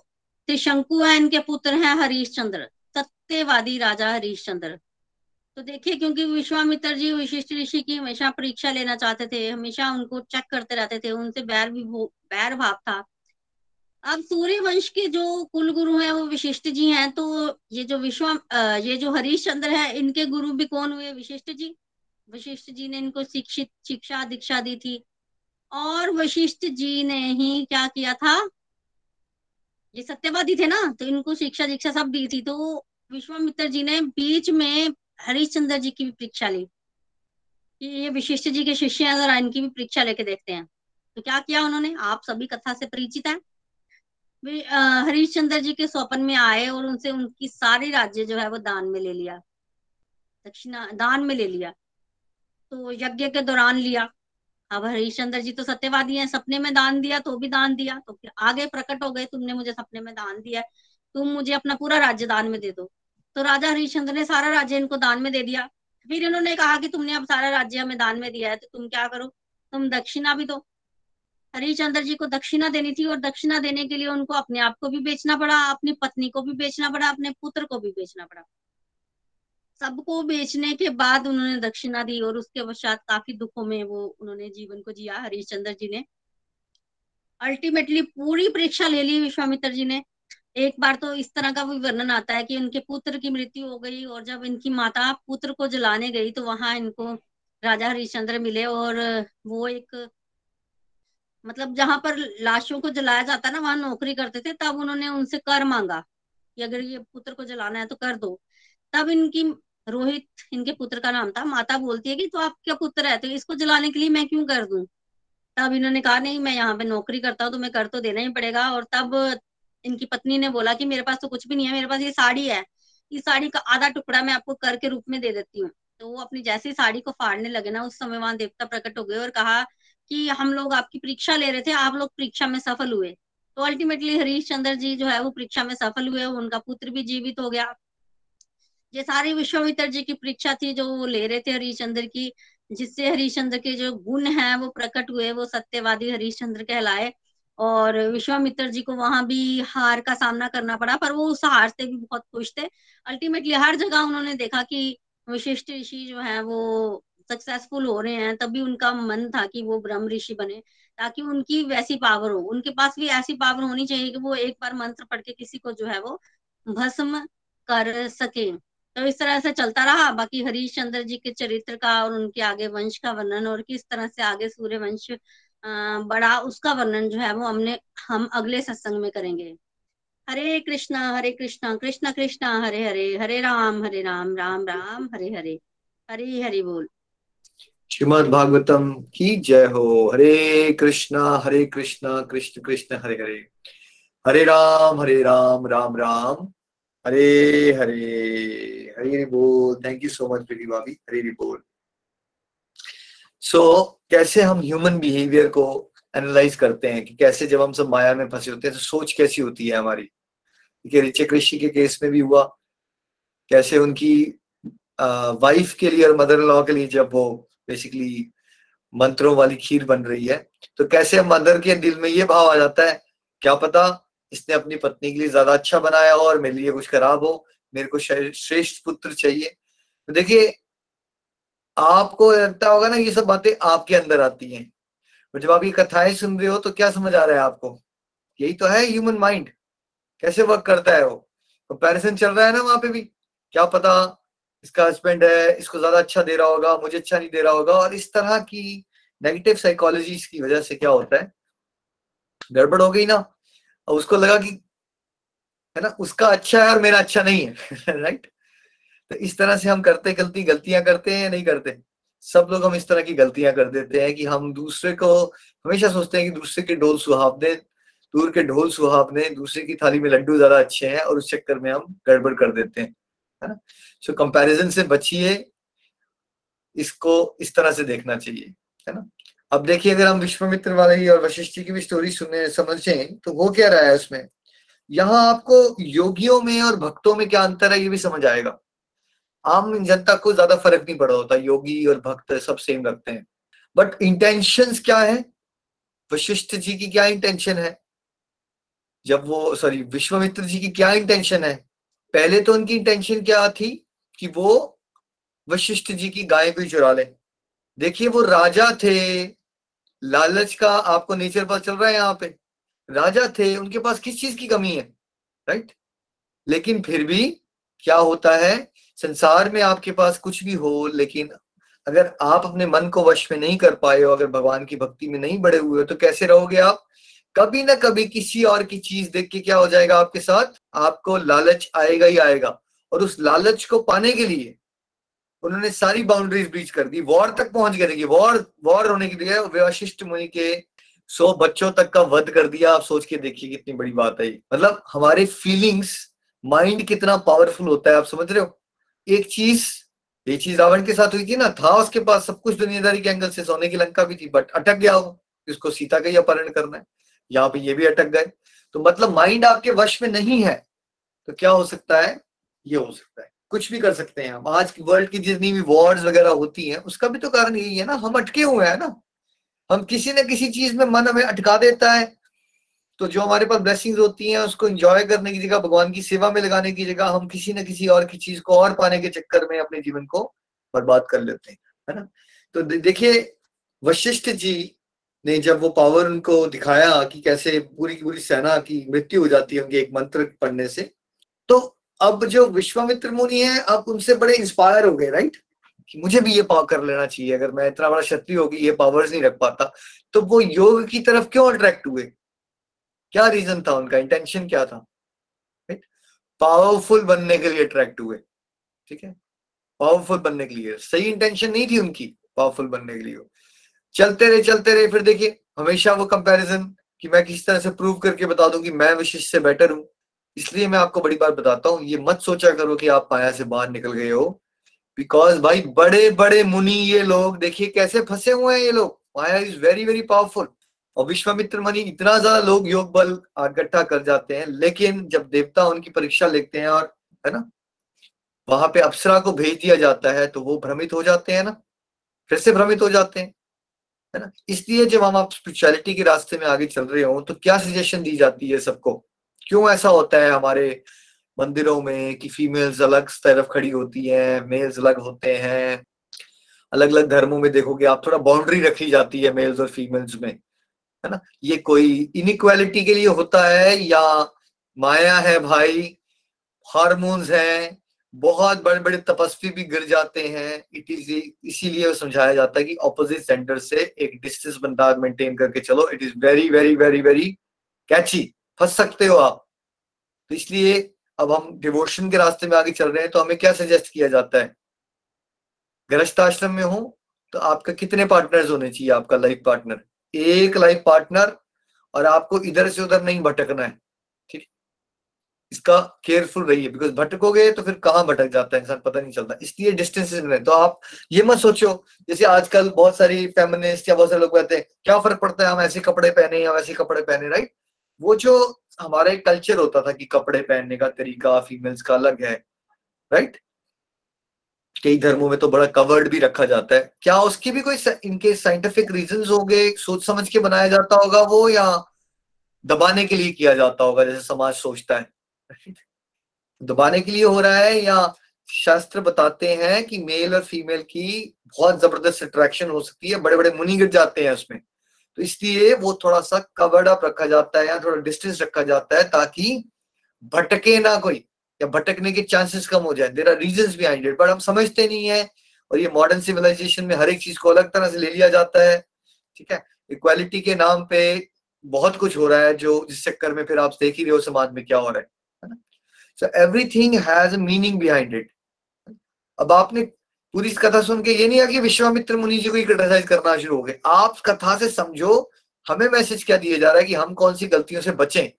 त्रिशंकु है, इनके पुत्र हैं हरीश चंद्र, सत्यवादी राजा हरीश चंद्र। तो देखिए, क्योंकि विश्वामित्र जी विशिष्ट ऋषि की हमेशा परीक्षा लेना चाहते थे, हमेशा उनको चेक करते रहते थे, उनसे बैर भी बैर भाव था। अब सूर्य वंश के जो कुल गुरु हैं, वो विशिष्ट जी हैं तो ये जो विश्व ये जो हरीश चंद्र है, इनके गुरु भी कौन हुए? विशिष्ट जी? वशिष्ठ जी ने इनको शिक्षित, शिक्षा दीक्षा दी थी। और वशिष्ठ जी ने ही क्या किया था? ये सत्यवादी थे ना तो इनको शिक्षा दीक्षा सब दी थी तो विश्वामित्र जी ने बीच में हरिश्चंद्र जी की भी परीक्षा ली। ये विशिष्ट जी के शिष्य हैं, जरा इनकी भी परीक्षा लेके देखते हैं। तो क्या किया उन्होंने? आप सभी कथा से परिचित है। हरिश्चंद्र जी के स्वपन में आए और उनसे उनकी सारी राज्य जो है वो दान में ले लिया। दक्षिणा, दान में ले लिया। तो यज्ञ के दौरान लिया। अब हरिश्चंद्र जी तो सत्यवादी हैं, सपने में दान दिया तो भी दान दिया। तो फिर आगे प्रकट हो गए, तुमने मुझे सपने में दान दिया तुम मुझे अपना पूरा राज्य दान में दे दो। तो राजा हरिश्चंद्र ने सारा राज्य इनको दान में दे दिया। फिर इन्होंने कहा कि तुमने अब सारा राज्य हमें दान में दिया है तो तुम क्या करो? तुम दक्षिणा भी दो। हरिश्चंद्र जी को दक्षिणा देनी थी और दक्षिणा देने के लिए उनको अपने आप को भी बेचना पड़ा, अपनी पत्नी को भी बेचना पड़ा, अपने पुत्र को भी बेचना पड़ा। सबको बेचने के बाद उन्होंने दक्षिणा दी और उसके पश्चात काफ़ी दुखों में वो उन्होंने जीवन को जिया, हरिश्चंद्र जी ने। अल्टीमेटली पूरी परीक्षा ले ली विश्वामित्र जी ने। एक बार तो इस तरह का भी वर्णन आता है कि उनके पुत्र की मृत्यु हो गई और जब इनकी माता पुत्र को जलाने गई तो वहाँ इनको राजा हरिश्चंद्र मिले और वो एक मतलब जहाँ पर लाशों को जलाया जाता ना, वहाँ नौकरी करते थे, तब उन्होंने उनसे कर मांगा कि अगर ये पुत्र को जलाना है तो कर दो। तब इनकी रोहित, इनके पुत्र का नाम था, माता बोलती है कि तो आप क्या पुत्र है? तो इसको जलाने के लिए मैं क्यों कर दू? तब इन्होंने कहा, नहीं, मैं यहाँ पे नौकरी करता हूँ तो मैं कर तो देना ही पड़ेगा। और तब इनकी पत्नी ने बोला कि मेरे पास तो कुछ भी नहीं है, मेरे पास ये साड़ी है। इस साड़ी का आधा टुकड़ा मैं आपको कर के रूप में दे देती हूँ। तो वो अपनी जैसी साड़ी को फाड़ने लगे ना, उस समय वहाँ देवता प्रकट हो गए और कहा कि हम लोग आपकी परीक्षा ले रहे थे, आप लोग परीक्षा में सफल हुए। तो अल्टीमेटली हरीश चंद्र जी जो है वो परीक्षा में सफल हुए, उनका पुत्र भी जीवित हो गया। ये सारी विश्वामित्र जी की परीक्षा थी जो वो ले रहे थे हरिश्चंद्र की, जिससे हरिश्चंद्र के जो गुण हैं वो प्रकट हुए, वो सत्यवादी हरिश्चंद्र कहलाए। और विश्वामित्र जी को वहाँ भी हार का सामना करना पड़ा, पर वो उस हार से भी बहुत खुश थे। अल्टीमेटली हर जगह उन्होंने देखा कि विशिष्ट ऋषि जो है वो सक्सेसफुल हो रहे हैं, तभी उनका मन था कि वो ब्रह्म ऋषि बने, ताकि उनकी वैसी पावर हो। उनके पास भी ऐसी पावर होनी चाहिए कि वो एक बार मंत्र पढ़ के किसी को जो है वो भस्म कर सके। तो इस तरह से चलता रहा। बाकी हरीश चंद्र जी के चरित्र का और उनके आगे वंश का वर्णन और किस तरह से आगे सूर्य वंश बड़ा उसका वर्णन जो है वो हमने, हम अगले सत्संग में करेंगे। हरे कृष्णा हरे कृष्णा कृष्णा कृष्णा, हरे हरे हरे राम हरे राम राम राम, हरे हरे हरे हरे बोल। श्रीमद भागवतम की जय हो। हरे कृष्णा हरे कृष्णा, कृष्ण कृष्ण, हरे हरे। हरे राम हरे राम राम राम, हरे हरे हरे बोल। Thank you so much Preeti भाभी। हरे बोल। सो so, कैसे हम ह्यूमन बिहेवियर को एनालाइज करते हैं कि कैसे जब हम सब माया में फंसे होते हैं तो सोच कैसी होती है हमारी? देखिए ऋचिक ऋषि के केस में भी हुआ। कैसे उनकी वाइफ के लिए और मदर लॉ के लिए जब वो बेसिकली मंत्रों वाली खीर बन रही है तो कैसे मदर के दिल में ये भाव आ जाता है क्या पता इसने अपनी पत्नी के लिए ज़्यादा अच्छा बनाया हो और मेरे लिए कुछ खराब हो मेरे को श्रेष्ठ पुत्र चाहिए। तो देखिए आपको लगता होगा ना ये सब बातें आपके अंदर आती हैं। और जब आप ये कथाएँ सुन रहे हो तो क्या समझ आ रहा है आपको? यही तो है ह्यूमन माइंड कैसे वर्क करता है वो? कंपैरिजन चल रहा है ना वहाँ पे भी। क्या पता इसका हस्बैंड है, इसको ज़्यादा अच्छा दे रहा होगा, मुझे अच्छा नहीं दे रहा होगा। और इस तरह की नेगेटिव साइकोलॉजी की वजह से क्या होता है? गड़बड़ हो गई ना। और उसको लगा कि, है ना, उसका अच्छा है और मेरा अच्छा नहीं है। राइट तो इस तरह से हम करते गलती, गलतियाँ करते हैं नहीं करते? सब लोग हम इस तरह की गलतियाँ कर देते हैं कि हम दूसरे को हमेशा सोचते हैं कि दूसरे के ढोल सुहावने, दूर के ढोल सुहावने, दूसरे की थाली में लड्डू ज़्यादा अच्छे हैं और उस चक्कर में हम गड़बड़ कर देते हैं, है ना? सो कंपैरिजन से बचिए, इसको इस तरह से देखना चाहिए, है ना? अब देखिए, अगर हम विश्वमित्र वाले ही और वशिष्ठ जी की भी स्टोरी सुने, समझें तो वो क्या रहा है उसमें? यहाँ आपको योगियों में और भक्तों में क्या अंतर है, ये भी समझ आएगा। आम जनता को ज़्यादा फ़र्क नहीं पड़ा होता, योगी और भक्त सब सेम रखते हैं। बट इंटेंशन क्या है? वशिष्ठ जी की क्या इंटेंशन है? जब वो सॉरी विश्वमित्र जी की क्या इंटेंशन है? पहले तो उनकी इंटेंशन क्या थी कि वो वशिष्ठ जी की गाय भी चुरा ले। देखिए वो राजा थे। लालच का आपको नेचर पता चल रहा है यहाँ पे। राजा थे, उनके पास किस चीज़ की कमी है? राइट लेकिन फिर भी क्या होता है? संसार में आपके पास कुछ भी हो, लेकिन अगर आप अपने मन को वश में नहीं कर पाए हो, अगर भगवान की भक्ति में नहीं बड़े हुए हो तो कैसे रहोगे आप? कभी ना कभी किसी और की चीज़ देख के क्या हो जाएगा आपके साथ? आपको लालच आएगा ही आएगा। और उस लालच को पाने के लिए उन्होंने सारी बाउंड्रीज ब्रीच कर दी। वॉर तक पहुँच गए, देखिए वॉर वॉर होने के लिए वशिष्ठ मुनि के सौ बच्चों तक का वध कर दिया। आप सोच के देखिए कितनी बड़ी बात है मतलब हमारे फीलिंग्स माइंड कितना पावरफुल होता है, आप समझ रहे हो? एक चीज़, ये चीज़ रावण के साथ हुई थी ना, था उसके पास सब कुछ दुनियादारी के एंगल से, सोने की लंका भी थी बट अटक गया वो, इसको सीता का ही अपहरण करना है, यहाँ पे ये भी अटक गए। तो मतलब माइंड आपके वश में नहीं है तो क्या हो सकता है? ये हो सकता है, कुछ भी कर सकते हैं हम आज की वर्ल्ड की जितनी भी वॉर्स वगैरह होती हैं, उसका भी तो कारण यही है ना, हम अटके हुए हैं ना। हम किसी न किसी चीज़ में मन हमें अटका देता है तो जो हमारे पास ब्लेसिंग्स होती हैं, उसको एंजॉय करने की जगह, भगवान की सेवा में लगाने की जगह, हम किसी न किसी और की चीज़ को और पाने के चक्कर में अपने जीवन को बर्बाद कर लेते हैं, है ना? तो देखिए, वशिष्ठ जी ने जब वो पावर उनको दिखाया कि कैसे पूरी की पूरी सेना की मृत्यु हो जाती है उनके एक मंत्र पढ़ने से तो अब जो विश्वामित्र मुनि है, अब उनसे बड़े इंस्पायर हो गए राइट कि मुझे भी ये पावर कर लेना चाहिए, अगर मैं इतना बड़ा क्षत्रिय होगी ये पावर्स नहीं रख पाता तो वो योग की तरफ़ क्यों अट्रैक्ट हुए? क्या रीजन था उनका? इंटेंशन क्या था? पावरफुल बनने के लिए अट्रैक्ट हुए। ठीक है? पावरफुल बनने के लिए। सही इंटेंशन नहीं थी उनकी पावरफुल बनने के लिए। चलते रहे चलते रहे, फिर देखिए, हमेशा वो कंपैरिजन कि मैं किस तरह से प्रूव करके बता दूँ कि मैं विशिष्ट से बेटर हूँ। इसलिए मैं आपको बड़ी बार बताता हूँ, ये मत सोचा करो कि आप माया से बाहर निकल गए हो। बिकॉज़ भाई बड़े बड़े मुनि ये लोग, देखिए कैसे फंसे हुए हैं ये लोग। Maya is very very powerful और विश्वामित्र मुनि इतना ज़्यादा लोग योग बल इकट्ठा कर जाते हैं, लेकिन जब देवता उनकी परीक्षा लेते हैं और, है ना, वहाँ पे अप्सरा को भेज दिया जाता है तो वो भ्रमित हो जाते हैं ना, फिर से भ्रमित हो जाते हैं, है ना। इसलिए जब हम आप स्पिरिचुअलिटी के रास्ते में आगे चल रहे हो तो क्या सजेशन दी जाती है सबको? क्यों ऐसा होता है हमारे मंदिरों में कि फीमेल्स अलग तरफ़ खड़ी होती हैं मेल्स अलग होते हैं? अलग अलग धर्मों में देखोगे आप, थोड़ा बाउंड्री रखी जाती है मेल्स और फीमेल्स में। है ना? ये कोई इनइक्वालिटी के लिए होता है या माया है भाई हार्मोन्स हैं, बहुत बड़े बड़े तपस्वी भी गिर जाते हैं। इट इज़ इसीलिए समझाया जाता है कि ऑपोजिट सेंटर से एक डिस्टेंस बंदा मेंटेन करके चलो। It is very very very very catchy फंस सकते हो आप। तो इसलिए अब हम डिवोशन के रास्ते में आगे चल रहे हैं तो हमें क्या सजेस्ट किया जाता है? गृहस्थ आश्रम में हो तो आपका कितने पार्टनर्स होने चाहिए आपका लाइफ पार्टनर एक लाइफ पार्टनर और आपको इधर से उधर नहीं भटकना है, ठीक इसका केयरफुल रहिए बिकॉज़ भटकोगे तो फिर कहाँ भटक जाता है इंसान, पता नहीं चलता। इसलिए डिस्टेंस में तो आप ये मत सोचो जैसे आजकल बहुत सारी फेमिनिस्ट या बहुत सारे लोग कहते हैं, क्या फ़र्क पड़ता है, हम ऐसे कपड़े पहने या वैसे कपड़े पहने? राइट वो जो हमारा एक कल्चर होता था कि कपड़े पहनने का तरीका फीमेल्स का अलग है राइट कई धर्मों में तो बड़ा कवर्ड भी रखा जाता है। क्या उसकी भी कोई इनके साइंटिफिक रीजन हो गए सोच समझ के बनाया जाता होगा वो या दबाने के लिए किया जाता होगा, जैसे समाज सोचता है? दबाने के लिए हो रहा है या शास्त्र बताते हैं कि मेल और फीमेल की बहुत ज़बरदस्त अट्रैक्शन हो सकती है बड़े बड़े मुनि गिर जाते हैं उसमें। तो इसलिए वो थोड़ा सा कवर्ड अप रखा जाता है या थोड़ा डिस्टेंस रखा जाता है ताकि भटके ना कोई। या भटकने के चांसेस कम हो जाए। There are reason behind it but हम समझते नहीं है और ये मॉडर्न सिविलाइजेशन में हर एक चीज़ को अलग तरह से ले लिया जाता है। ठीक है? इक्वालिटी के नाम पे बहुत कुछ हो रहा है जो जिस चक्कर में फिर आप देख ही रहे हो समाज में क्या हो रहा है so everything has meaning behind it अब आपने पूरी कथा सुन के ये नहीं है कि विश्वामित्र मुनि जी को ही क्रिटिसाइज करना शुरू हो गए। आप कथा से समझो, हमें मैसेज क्या दिया जा रहा है कि हम कौन सी गलतियों से बचें?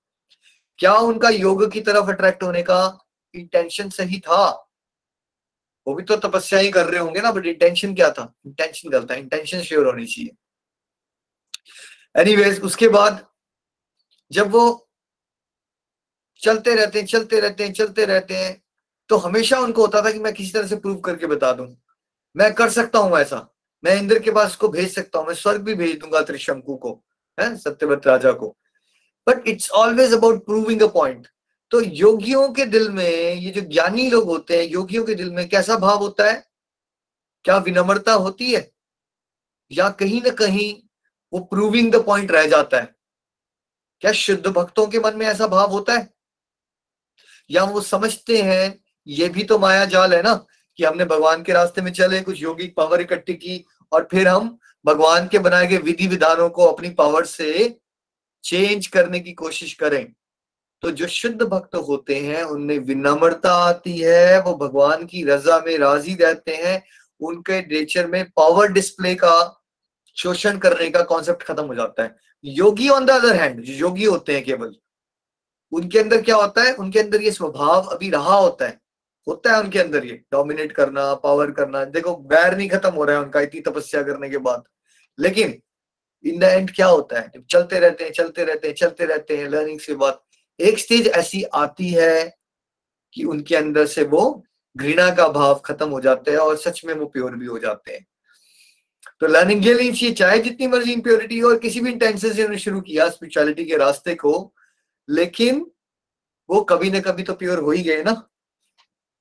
क्या उनका योग की तरफ़ अट्रैक्ट होने का इंटेंशन सही था। वो भी तो तपस्या ही कर रहे होंगे ना बट इंटेंशन क्या था? इंटेंशन गलत है। इंटेंशन श्योर होनी चाहिए। एनीवेज उसके बाद जब वो चलते रहते हैं, चलते रहते हैं, चलते रहते हैं तो हमेशा उनको होता था कि मैं किसी तरह से प्रूव करके बता दूँ। मैं कर सकता हूँ ऐसा। मैं इंद्र के पास को भेज सकता हूँ। मैं स्वर्ग भी भेज दूँगा त्रिशंकु को, है, सत्यव्रत राजा को। But it's always about proving a point तो योगियों के दिल में, ये जो ज्ञानी लोग होते हैं, योगियों के दिल में कैसा भाव होता है? क्या विनम्रता होती है? या कहीं ना कहीं वो प्रूविंग द पॉइंट रह जाता है? क्या शुद्ध भक्तों के मन में ऐसा भाव होता है? या वो समझते हैं, ये भी तो माया जाल है ना, कि हमने भगवान के रास्ते में चले, कुछ योगिक पावर इकट्ठी की, और फिर हम भगवान के बनाए गए विधि विधानों को अपनी पावर से चेंज करने की कोशिश करें। तो जो शुद्ध भक्त होते हैं, उनमें विनम्रता आती है, वो भगवान की रजा में राज़ी रहते हैं, उनके नेचर में पावर डिस्प्ले का शोषण करने का कॉन्सेप्ट खत्म हो जाता है। योगी ऑन द अदर हैंड जो योगी होते हैं केवल, उनके अंदर क्या होता है? उनके अंदर ये स्वभाव अभी रहा होता है। होता है उनके अंदर ये डोमिनेट करना पावर करना। देखो बैर नहीं खत्म हो रहा है उनका, इतनी तपस्या करने के बाद। लेकिन इन द एंड क्या होता है? चलते रहते हैं, चलते रहते हैं, चलते रहते हैं लर्निंग के बाद एक स्टेज ऐसी आती है कि उनके अंदर से वो घृणा का भाव खत्म हो जाता है और सच में वो प्योर भी हो जाते हैं। तो लर्निंग ये चाहे जितनी मर्ज़ी इंप्योरिटी हो और किसी भी इंटेंशन से उन्होंने शुरू किया स्पिरिचुअलिटी के रास्ते को, लेकिन वो कभी ना कभी तो प्योर हो ही गए ना।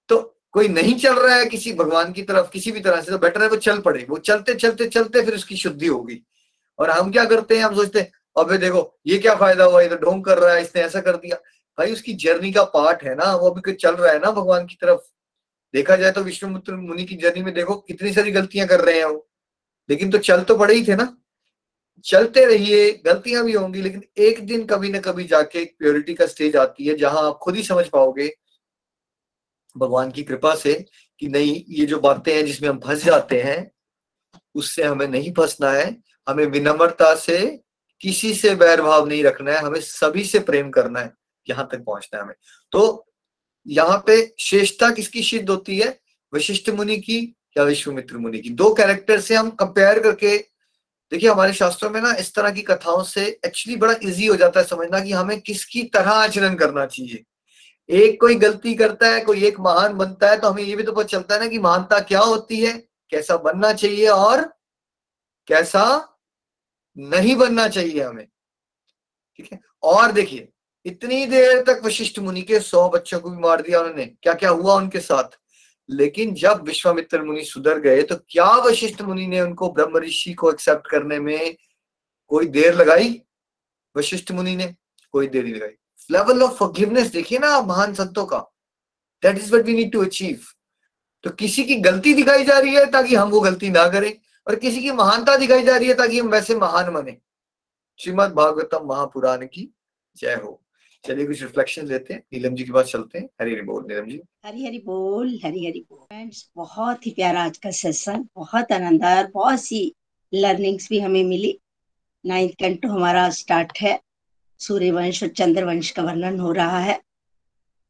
तो कोई नहीं चल रहा है किसी भगवान की तरफ़, किसी भी तरह से तो बेटर है वो चल पड़े। वो चलते चलते चलते फिर उसकी शुद्धि होगी। और हम क्या करते हैं? हम सोचते हैं अबे देखो, ये क्या फ़ायदा हुआ? ये तो ढोंग कर रहा है, इसने ऐसा कर दिया। भाई, उसकी जर्नी का पार्ट है ना, वो अभी चल रहा है ना भगवान की तरफ़। देखा जाए तो विश्वमित्र मुनि की जर्नी में देखो, कितनी सारी गलतियाँ कर रहे हैं वो। लेकिन तो चल तो पड़े ही थे ना। चलते रहिए, गलतियाँ भी होंगी, लेकिन एक दिन कभी ना कभी जाके एक प्योरिटी का स्टेज आती है, जहाँ आप खुद ही समझ पाओगे भगवान की कृपा से कि नहीं, ये जो बातें हैं जिसमें हम फंस जाते हैं, उससे हमें नहीं फंसना है। हमें विनम्रता से किसी से वैर भाव नहीं रखना है, हमें सभी से प्रेम करना है, यहाँ तक पहुँचना है हमें। तो यहाँ पे श्रेष्ठता किसकी सिद्ध होती है? वशिष्ठ मुनि की या विश्वमित्र मुनि की? दो कैरेक्टर से हम कंपेयर करके, देखिए हमारे शास्त्रों में ना इस तरह की कथाओं से एक्चुअली बड़ा इजी हो जाता है समझना कि हमें किसकी तरह आचरण करना चाहिए। एक कोई गलती करता है, कोई एक महान बनता है तो हमें ये भी तो पता चलता है ना कि महानता क्या होती है, कैसा बनना चाहिए और कैसा नहीं बनना चाहिए हमें। ठीक है? और देखिए, इतनी देर तक वशिष्ठ मुनि के सौ बच्चों को भी मार दिया उन्होंने। क्या क्या हुआ उनके साथ? लेकिन जब विश्वामित्र मुनि सुधर गए तो क्या वशिष्ठ मुनि ने उनको ब्रह्म ऋषि को एक्सेप्ट करने में कोई देर लगाई? वशिष्ठ मुनि ने कोई देर नहीं लगाई। लेवल ऑफ़ फॉरगिवनेस देखिए ना महान संतों का। That is what we need to achieve तो किसी की गलती दिखाई जा रही है ताकि हम वो गलती ना करें। और किसी की महानता दिखाई जा रही है ताकि हम वैसे महान बने। श्रीमद भागवतम महापुराण की जय हो। चलिए कुछ रिफ्लेक्शन लेते हैं। नीलम जी के पास चलते हैं। हरी हरी बोल, नीलम जी। हरी हरी बोल, हरी हरी बोल। फ्रेंड्स बहुत ही प्यारा आज का सेशन बहुत आनंद आया बहुत सी लर्निंग्स भी हमें मिली। नाइन्थ कैंटो हमारा स्टार्ट है। सूर्य वंश और चंद्र वंश का वर्णन हो रहा है।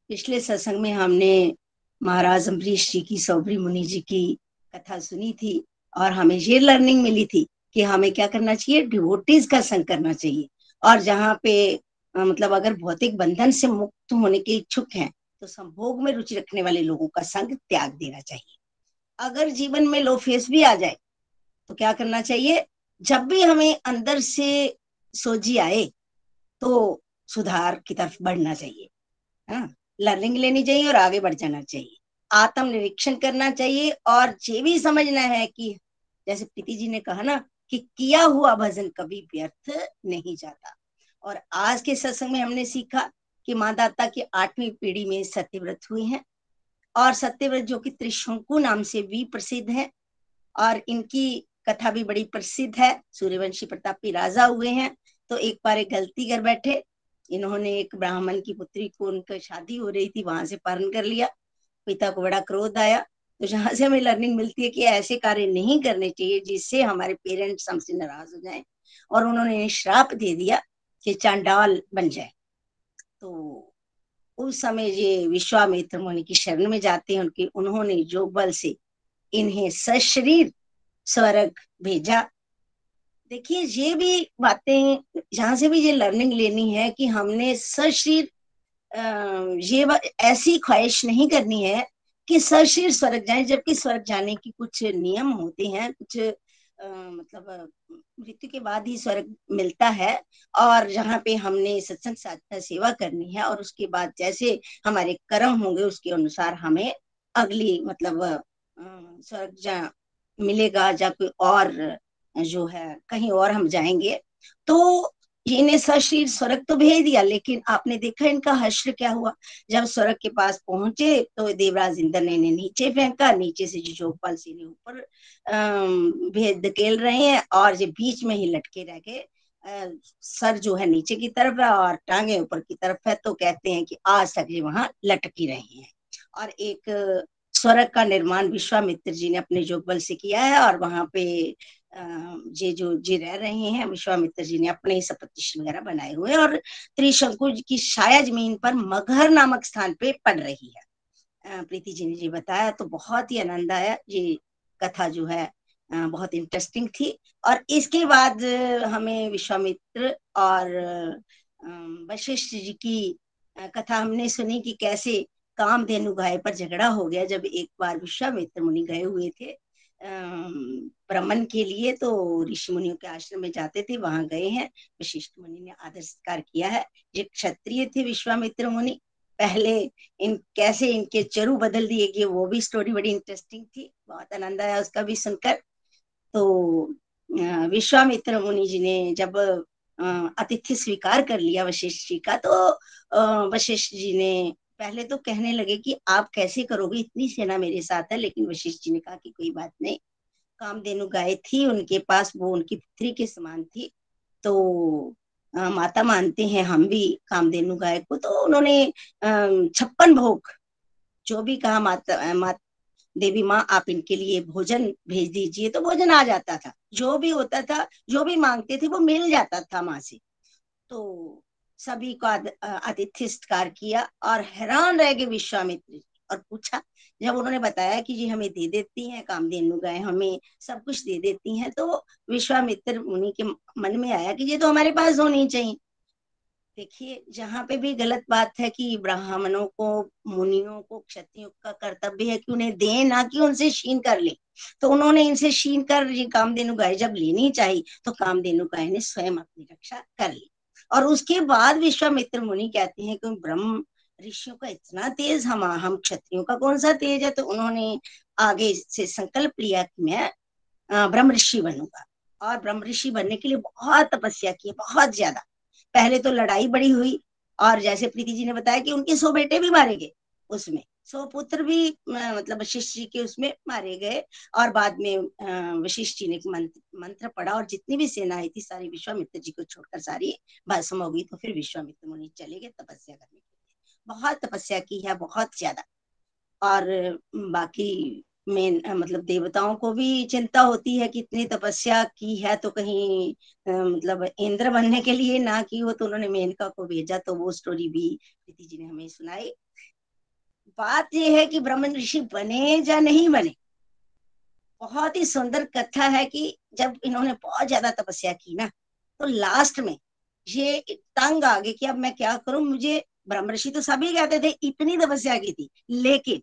पिछले सत्संग में हमने महाराज अम्बरीश जी की सौबरी मुनि जी की कथा सुनी थी। और हमें ये लर्निंग मिली थी कि हमें क्या करना चाहिए? डिवोटीज का संग करना चाहिए। और जहाँ पे मतलब अगर भौतिक बंधन से मुक्त होने के इच्छुक हैं तो संभोग में रुचि रखने वाले लोगों का संग त्याग देना चाहिए। अगर जीवन में लो फेस भी आ जाए तो क्या करना चाहिए? जब भी हमें अंदर से सोजी आए तो सुधार की तरफ़ बढ़ना चाहिए। हाँ लर्निंग लेनी चाहिए और आगे बढ़ जाना चाहिए। आत्म निरीक्षण करना चाहिए और ये भी समझना है कि जैसे प्रीति जी ने कहा ना कि किया हुआ भजन कभी व्यर्थ नहीं जाता। और आज के सत्संग में हमने सीखा कि मादाता की आठवीं पीढ़ी में सत्यव्रत हुए हैं और सत्यव्रत जो कि त्रिशंकु नाम से भी प्रसिद्ध है और इनकी कथा भी बड़ी प्रसिद्ध है। सूर्यवंशी प्रतापी राजा हुए हैं तो एक बार एक गलती कर बैठे, इन्होंने एक ब्राह्मण की पुत्री को उनका शादी हो रही थी, वहाँ से पारण कर लिया। पिता को बड़ा क्रोध आया तो जहाँ से हमें लर्निंग मिलती है कि ऐसे कार्य नहीं करने चाहिए जिससे हमारे पेरेंट्स हमसे नाराज़ हो जाए और उन्होंने श्राप दे दिया कि चांडाल बन जाए। तो उस समय ये विश्वामित्र मुनि की शरण में जाते हैं उनके, उन्होंने जो बल से इन्हें सशरीर स्वर्ग भेजा। देखिए, ये भी बातें, जहाँ से भी ये लर्निंग लेनी है कि हमने सशरीर ये ऐसी ख्वाहिश नहीं करनी है कि सशरीर स्वर्ग जाए जबकि स्वर्ग जाने की कुछ नियम होते हैं कुछ आ, मतलब मृत्यु के बाद ही स्वर्ग मिलता है और जहाँ पे हमने सत्संग साधना सेवा करनी है और उसके बाद जैसे हमारे कर्म होंगे उसके अनुसार हमें अगली मतलब स्वर्ग जा मिलेगा या कोई और जो है कहीं और हम जाएँगे तो इन्हें सशरीर स्वर्ग तो भेज दिया, लेकिन आपने देखा इनका हश्र क्या हुआ? जब स्वर्ग के पास पहुँचे तो देवराज इंद्र ने इन्हें नीचे फेंका, नीचे से जो जोगपाल सिंह ने ऊपर भेद धकेल रहे हैं, और ये बीच में ही लटके रह गए। सर जो है नीचे की तरफ़ है और टांगे ऊपर की तरफ़ है तो कहते हैं कि आज तक ये वहाँ लटकी रहे हैं। और एक स्वर्ग का निर्माण विश्वामित्र जी ने अपने जोगबल से किया है और वहाँ पे जे जो, जी रह रहे हैं, विश्वामित्र जी ने अपने ही सपतिश वगैरह बनाए हुए और त्रिशंकु की शाया ज़मीन पर मगहर नामक स्थान पे पड़ रही है। प्रीति जी ने जी बताया तो बहुत ही आनंद आया ये कथा जो है बहुत इंटरेस्टिंग थी और इसके बाद हमें विश्वामित्र और वशिष्ठ जी की कथा हमने सुनी कि कैसे कामधेनु गाय पर झगड़ा हो गया जब एक बार विश्वामित्र मुनि गए हुए थे। ब्राह्मण के लिए तो ऋषि मुनियों के आश्रम में जाते थे, वहाँ गए हैं। वशिष्ठ मुनि ने आदर सत्कार किया है। जो क्षत्रिय थे विश्वामित्र मुनि। पहले इन, कैसे इनके चरु बदल दिए गए, वो भी स्टोरी बड़ी इंटरेस्टिंग थी। बहुत आनंद आया उसका भी सुनकर। तो विश्वामित्र मुनि जी ने जब अतिथि स्वीकार कर लिया वशिष्ठ जी का तो वशिष्ठ जी ने पहले तो कहने लगे कि आप कैसे करोगे? इतनी सेना मेरे साथ है लेकिन वशिष्ठ जी ने कहा कि कोई बात नहीं। कामधेनु गाय थी उनके पास वो उनकी पुत्री के समान थी। तो आ, माता मानते हैं हम भी कामधेनु गाय को। तो उन्होंने छप्पन भोग जो भी कहा माता माता देवी माँ आप इनके लिए भोजन भेज दीजिए। तो भोजन आ जाता था। जो भी होता था जो भी मांगते थे वो मिल जाता था माँ से। तो सभी को आतिथ्य सत्कार किया और हैरान रह गए विश्वामित्र और पूछा, जब उन्होंने बताया कि जी हमें दे देती हैं, कामधेनु गाय हमें सब कुछ दे देती हैं तो विश्वामित्र मुनि के मन में आया कि ये तो हमारे पास होनी चाहिए। देखिए, जहाँ पे भी गलत बात है कि ब्राह्मणों को, मुनियों को, क्षत्रियों का कर्तव्य है कि उन्हें दे, ना कि उनसे छीन कर ले तो उन्होंने इनसे छीन कर कामधेनु गाय जब लेनी चाहिए तो कामधेनु गाय ने स्वयं अपनी रक्षा कर ली। और उसके बाद विश्वामित्र मुनि कहते हैं कि ब्रह्म ऋषियों का इतना तेज, हम हम क्षत्रियों का कौन सा तेज है? तो उन्होंने आगे से संकल्प लिया कि मैं ब्रह्म ऋषि बनूँगा। और ब्रह्म ऋषि बनने के लिए बहुत तपस्या की बहुत ज़्यादा। पहले तो लड़ाई बड़ी हुई और जैसे प्रीति जी ने बताया कि उनके सौ बेटे भी मारे गए उसमें। सौ पुत्र भी मतलब वशिष्ठ जी के उसमें मारे गए और बाद में वशिष्ठ जी ने मंत्र मंत्र पढ़ा और जितनी भी सेना आई थी सारी विश्वामित्र जी को छोड़कर सारी भस्म हो गई तो फिर विश्वामित्र मुनि चले गए तपस्या करने के लिए। बहुत तपस्या की है, बहुत ज़्यादा। और बाकी में मतलब देवताओं को भी चिंता होती है कि इतनी तपस्या की है तो कहीं मतलब इंद्र बनने के लिए ना की हो तो उन्होंने मेनका को भेजा तो वो स्टोरी भी प्रीति जी ने हमें सुनाई। बात यह है कि ब्रह्म ऋषि बने या नहीं बने? बहुत ही सुंदर कथा है कि जब इन्होंने बहुत ज़्यादा तपस्या की ना तो लास्ट में ये तंग आ गए कि अब मैं क्या करूँ? मुझे ब्रह्म ऋषि तो सभी कहते थे, इतनी तपस्या की थी। लेकिन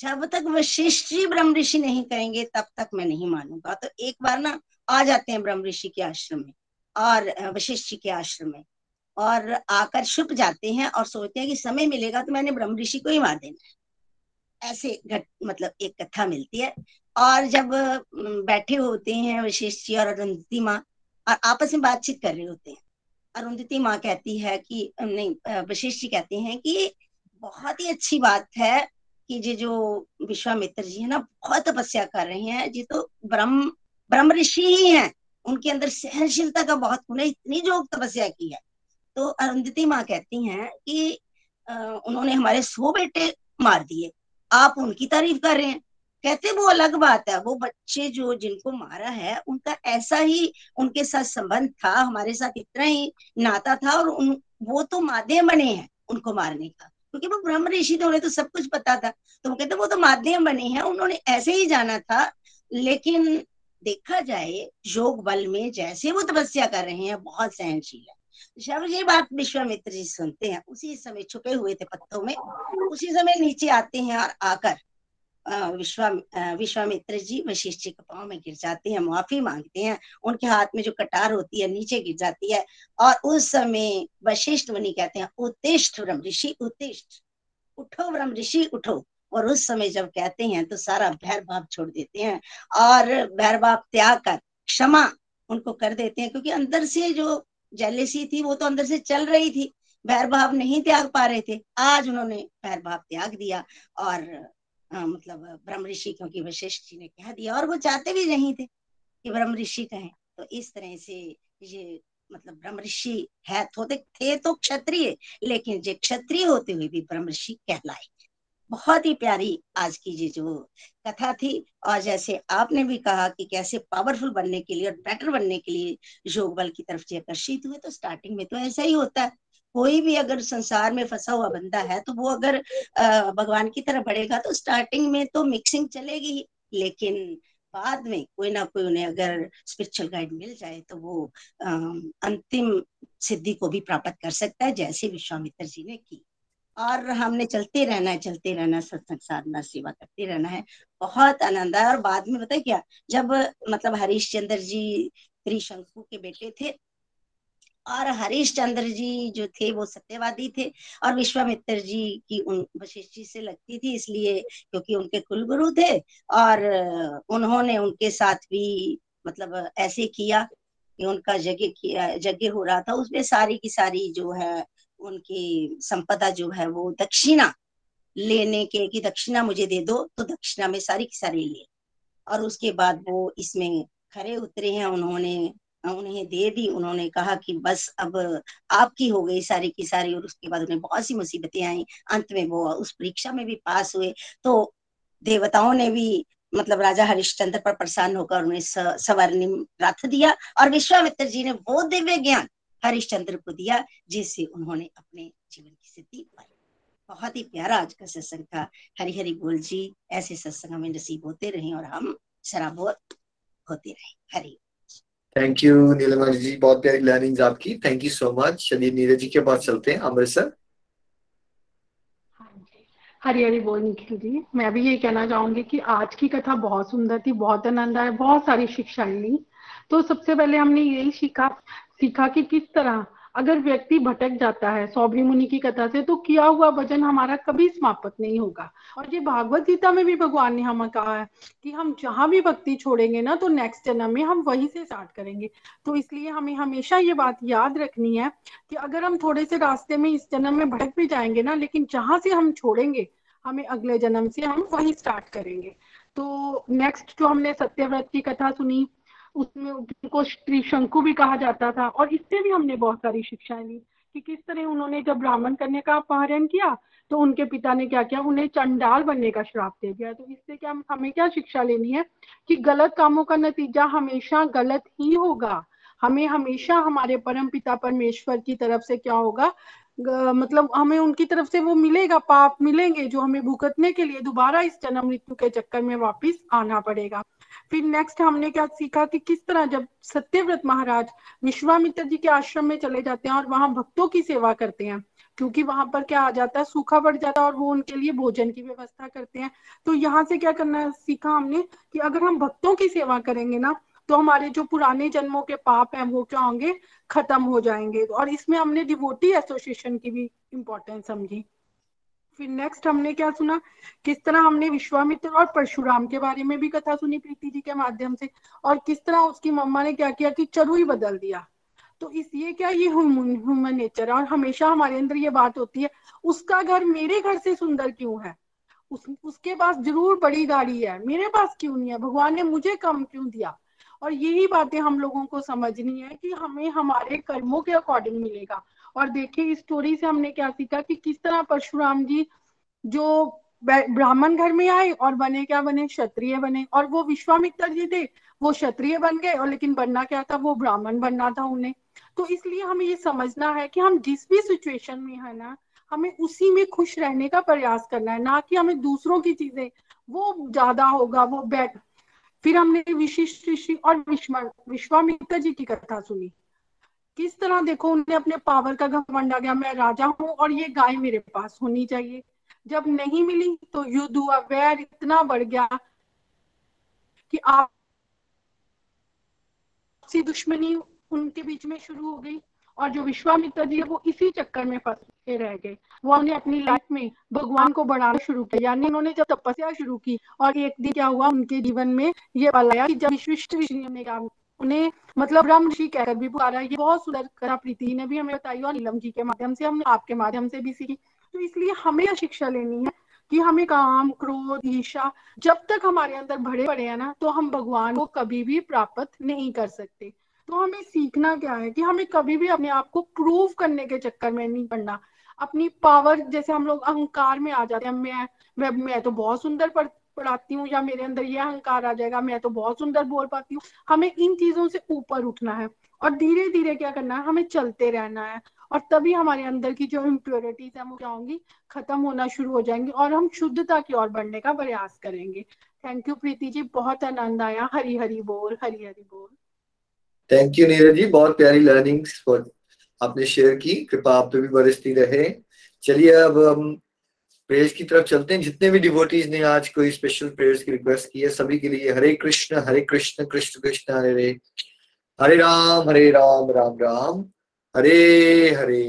जब तक वशिष्ठ जी ब्रह्म ऋषि नहीं कहेंगे तब तक मैं नहीं मानूँगा। तो एक बार ना आ जाते हैं ब्रह्म ऋषि के आश्रम में, और वशिष्ठ जी के आश्रम में। और आकर छुप जाते हैं और सोचते हैं कि समय मिलेगा तो मैंने ब्रह्म ऋषि को ही मार देना है। ऐसे घट मतलब एक कथा मिलती है। और जब बैठे होते हैं वशिष्ठ जी और अरुंधति माँ और आपस में बातचीत कर रहे होते हैं। अरुंधति माँ कहती है कि नहीं वशिष्ठ जी कहते हैं कि बहुत ही अच्छी बात है कि ये जो विश्वामित्र जी है ना, बहुत तपस्या कर रहे हैं। जी तो ब्रह्म ब्रह्म ऋषि ही हैं। उनके अंदर सहनशीलता का बहुत गुण है। इतनी जो तपस्या की है। तो अरुंधति माँ कहती हैं कि उन्होंने हमारे सौ बेटे मार दिए। आप उनकी तारीफ़ कर रहे हैं। कहते वो अलग बात है। वो बच्चे जो जिनको मारा है, उनका ऐसा ही उनके साथ संबंध था, हमारे साथ इतना ही नाता था और उन, वो तो माध्यम बने हैं उनको मारने का। क्योंकि वो ब्रह्म ऋषि थे, उन्हें तो सब कुछ पता था। तो वो कहते वो तो माध्यम बने हैं, उन्होंने ऐसे ही जाना था। लेकिन देखा जाए योग बल में जैसे वो तपस्या कर रहे हैं, बहुत सहनशील है। जब ये बात विश्वामित्र जी सुनते हैं, उसी समय छुपे हुए थे पत्तों में, उसी समय नीचे आते हैं और आकर विश्वा विश्वामित्र जी वशिष्ठ जी के पाँव में गिर जाते हैं, माफ़ी मांगते हैं, उनके हाथ में जो कटार होती है नीचे गिर जाती है और उस समय वशिष्ठ मुनि कहते हैं, उत्तिष्ठ ब्रह्म ऋषि, उत्तिष्ठ, उठो ब्रह्म ऋषि, उठो। और उस समय जब कहते हैं तो सारा भैर भाव छोड़ देते हैं और भैर भाव त्याग कर क्षमा उनको कर देते हैं, क्योंकि अंदर से जो जेलेसी थी वो तो अंदर से चल रही थी। भैर भाव नहीं त्याग पा रहे थे। आज उन्होंने भैर भाव त्याग दिया और आ, मतलब ब्रह्म ऋषि क्योंकि वशिष्ठ जी ने कह दिया और वो चाहते भी नहीं थे कि ब्रह्म ऋषि कहें। तो इस तरह से ये मतलब ब्रह्म ऋषि है तो थे तो क्षत्रिय लेकिन जो क्षत्रिय होते हुए भी ब्रह्म ऋषि कहलाए। बहुत ही प्यारी आज की ये जो कथा थी। और जैसे आपने भी कहा कि कैसे पावरफुल बनने के लिए और बेटर बनने के लिए योग बल की तरफ़ से आकर्षित हुए तो स्टार्टिंग में तो ऐसा ही होता है। कोई भी अगर संसार में फंसा हुआ बंदा है तो वो अगर भगवान की तरफ़ बढ़ेगा तो स्टार्टिंग में तो मिक्सिंग चलेगी ही। लेकिन बाद में कोई ना कोई उन्हें अगर स्पिरिचुअल गाइड मिल जाए तो वो अंतिम सिद्धि को भी प्राप्त कर सकता है, जैसे विश्वामित्र जी ने की। और हमने चलते रहना है, चलते रहना है, सत्संग साधना, सेवा करते रहना है। बहुत आनंद आया और बाद में बताए क्या, जब मतलब हरीश चंद्र जी त्रिशंकु के बेटे थे और हरीश चंद्र जी जो थे वो सत्यवादी थे और विश्वामित्र जी की उन वशिष्ठ जी से लगती थी इसलिए क्योंकि उनके कुलगुरु थे और उन्होंने उनके साथ भी मतलब ऐसे किया कि उनका यज्ञ किया, यज्ञ हो रहा था। उसमें सारी की सारी जो है उनकी संपदा जो है वो दक्षिणा लेने के, कि दक्षिणा मुझे दे दो तो दक्षिणा में सारी की सारी ले। और उसके बाद वो इसमें खरे उतरे हैं, उन्होंने, उन्हें दे दी, उन्होंने कहा कि बस अब आपकी हो गई सारी की सारी, और उसके बाद उन्हें बहुत सी मुसीबतें आई। अंत में वो उस परीक्षा में भी पास हुए। तो देवताओं ने भी मतलब राजा हरिश्चंद्र पर प्रसन्न होकर उन्हें सवर्णिम रथ दिया, और विश्वामित्र जी ने वो दिव्य ज्ञान हरिश्चंद्र को दिया जिससे उन्होंने अपने जीवन की सिद्धि पाई। बहुत ही प्यारा आज का सत्संग था। हरि हरि बोल जी ऐसे सत्संग हमें नसीब होते रहे और हम शराबोर होते रहे। हरि थैंक यू नीलमणि जी। बहुत प्यारी लर्निंग आपकी। थैंक यू सो मच चलिए नीरज जी के पास चलते हैं अमृतसर। हाँ हरी हरी बोल निखिल जी। मैं भी ये कहना चाहूँगी कि आज की कथा बहुत सुंदर थी बहुत आनंद आया बहुत सारी शिक्षाएँ ली। तो सबसे पहले हमने यही सीखा सीखा कि किस तरह? अगर व्यक्ति भटक जाता है सौबरी मुनि की कथा से तो किया हुआ वज़न हमारा कभी समाप्त नहीं होगा। और ये भागवत गीता में भी भगवान ने हमें कहा है कि हम जहाँ भी भक्ति छोड़ेंगे ना तो नेक्स्ट जन्म में हम वहीं से स्टार्ट करेंगे। तो इसलिए हमें हमेशा ये बात याद रखनी है कि अगर हम थोड़े से रास्ते में इस जन्म में भटक भी जाएँगे ना, लेकिन जहाँ से हम छोड़ेंगे, हमें अगले जन्म से हम वही स्टार्ट करेंगे। तो नेक्स्ट जो हमने सत्यव्रत की कथा सुनी उसमें उनको त्रिशंकु भी कहा जाता था और इससे भी हमने बहुत सारी शिक्षाएँ ली कि किस तरह उन्होंने जब ब्राह्मण करने का अपहरण किया तो उनके पिता ने क्या किया? उन्हें चंडाल बनने का श्राप दे दिया। तो इससे क्या हमें क्या शिक्षा लेनी है? कि गलत कामों का नतीजा हमेशा गलत ही होगा। हमें हमेशा हमारे परम पिता परमेश्वर की तरफ़ से क्या होगा? मतलब हमें उनकी तरफ़ से वो मिलेगा, पाप मिलेंगे जो हमें भुगतने के लिए दोबारा इस जन्म मृत्यु के चक्कर में वापस आना पड़ेगा। फिर नेक्स्ट हमने क्या सीखा कि किस तरह जब सत्यव्रत महाराज विश्वामित्र जी के आश्रम में चले जाते हैं और वहाँ भक्तों की सेवा करते हैं, क्योंकि वहाँ पर क्या आ जाता है, सूखा पड़ जाता है और वो उनके लिए भोजन की व्यवस्था करते हैं। तो यहाँ से क्या करना सीखा हमने कि अगर हम भक्तों की सेवा करेंगे ना तो हमारे जो पुराने जन्मों के पाप हैं, वो क्या होंगे, खत्म हो जाएँगे। और इसमें हमने डिवोटी एसोसिएशन की भी इम्पोर्टेंस समझी। फिर नेक्स्ट हमने क्या सुना? किस तरह हमने विश्वामित्र और परशुराम के बारे में भी कथा सुनी प्रीति जी के माध्यम से? और किस तरह उसकी मम्मा ने क्या किया कि चरु बदल दिया? तो इस ये क्या ये ह्यूमन नेचर है और हमेशा हमारे अंदर ये बात होती है उसका घर मेरे घर से सुंदर क्यों है? उस, उसके पास ज़रूर बड़ी गाड़ी है मेरे पास क्यों नहीं है? भगवान ने मुझे कम क्यों दिया? और यही बातें हम लोगों को समझनी है कि हमें हमारे कर्मों के अकॉर्डिंग मिलेगा। और देखिए इस स्टोरी से हमने क्या सीखा कि किस तरह परशुराम जी जो ब्राह्मण घर में आए और बने क्या बने? क्षत्रिय बने। और वो विश्वामित्र जी थे, वो क्षत्रिय बन गए और लेकिन बनना क्या था? वो ब्राह्मण बनना था उन्हें। तो इसलिए हमें ये समझना है कि हम जिस भी सिचुएशन में है ना, हमें उसी में खुश रहने का प्रयास करना है, ना कि हमें दूसरों की चीज़ें। वो ज़्यादा होगा, वो बैठ फिर हमने विशिष्ट ऋषि और विश्वामित्र जी की कथा सुनी। किस तरह देखो उन्हें अपने पावर का घमंड आ गया, मैं राजा हूँ और ये गाय मेरे पास होनी चाहिए। जब नहीं मिली तो युद्ध हुआ, वैर इतना बढ़ गया कि आप दुश्मनी उनके बीच में शुरू हो गई और जो विश्वामित्र जी है वो इसी चक्कर में फंसे रह गए। वो उन्हें अपनी लाइफ में भगवान को बढ़ाना शुरू किया, यानी उन्होंने जब तपस्या शुरू की और एक दिन क्या हुआ, उनके जीवन में ये आया कि जब विशिष्ट ने उन्हें मतलब ब्रह्म ऋषि कहकर भी पुकारा, ये बहुत सुंदर करा प्रीति ने भी हमें बताई और नीलम जी के माध्यम से हमने, आपके माध्यम से भी सीखी। तो इसलिए हमें यह शिक्षा लेनी है कि हमें काम, क्रोध ईर्षा जब तक हमारे अंदर भरे पड़े हैं ना तो हम भगवान को कभी भी प्राप्त नहीं कर सकते। तो हमें सीखना क्या है कि हमें कभी भी अपने आप को प्रूव करने के चक्कर में नहीं पड़ना। अपनी पावर, जैसे हम लोग अहंकार में आ जाते हैं, मैं मैं मैं तो बहुत सुंदर पढ़ पढ़ाती हूँ या मेरे अंदर ये अहंकार आ जाएगा, मैं तो बहुत सुंदर बोल पाती हूँ। हमें इन चीज़ों से ऊपर उठना है और धीरे धीरे क्या करना है, हमें चलते रहना है और तभी हमारे अंदर की जो इम्प्योरिटीज है, वो क्या होंगी, खत्म होना शुरू हो जाएँगी और हम शुद्धता की ओर बढ़ने का प्रयास करेंगे। थैंक यू प्रीति जी, बहुत आनंद आया। हरी हरी बोल हरी हरी बोल। थैंक यू नीरज जी, बहुत प्यारी लर्निंग्स आपने शेयर की। कृपा आप पे भी बरसती रहे। चलिए अब हम प्रेयर्स की तरफ़ चलते हैं। जितने भी डिवोटीज ने आज कोई स्पेशल प्रेयर्स की रिक्वेस्ट की है सभी के लिए हरे कृष्ण हरे कृष्ण कृष्ण कृष्ण हरे हरे। हरे राम हरे राम राम राम। हरे हरे।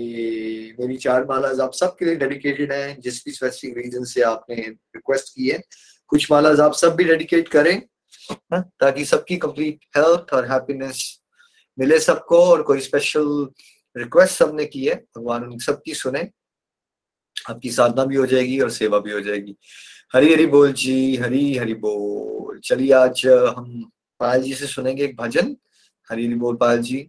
मेरी चार मालाज आप सबके लिए डेडिकेटेड है। जिस भी स्पेसिफिक रीजन से आपने रिक्वेस्ट की है कुछ मालाज आप सब भी डेडिकेट करें हाँ, ताकि सबकी कंप्लीट हेल्थ और हैप्पीनेस मिले सबको और कोई स्पेशल रिक्वेस्ट सबने की है भगवान उन सबकी सुने। आपकी साधना भी हो जाएगी और सेवा भी हो जाएगी। हरी हरी बोल जी हरी हरी बोल। चलिए आज हम पायल जी से सुनेंगे एक भजन। हरी हरी बोल पायल जी।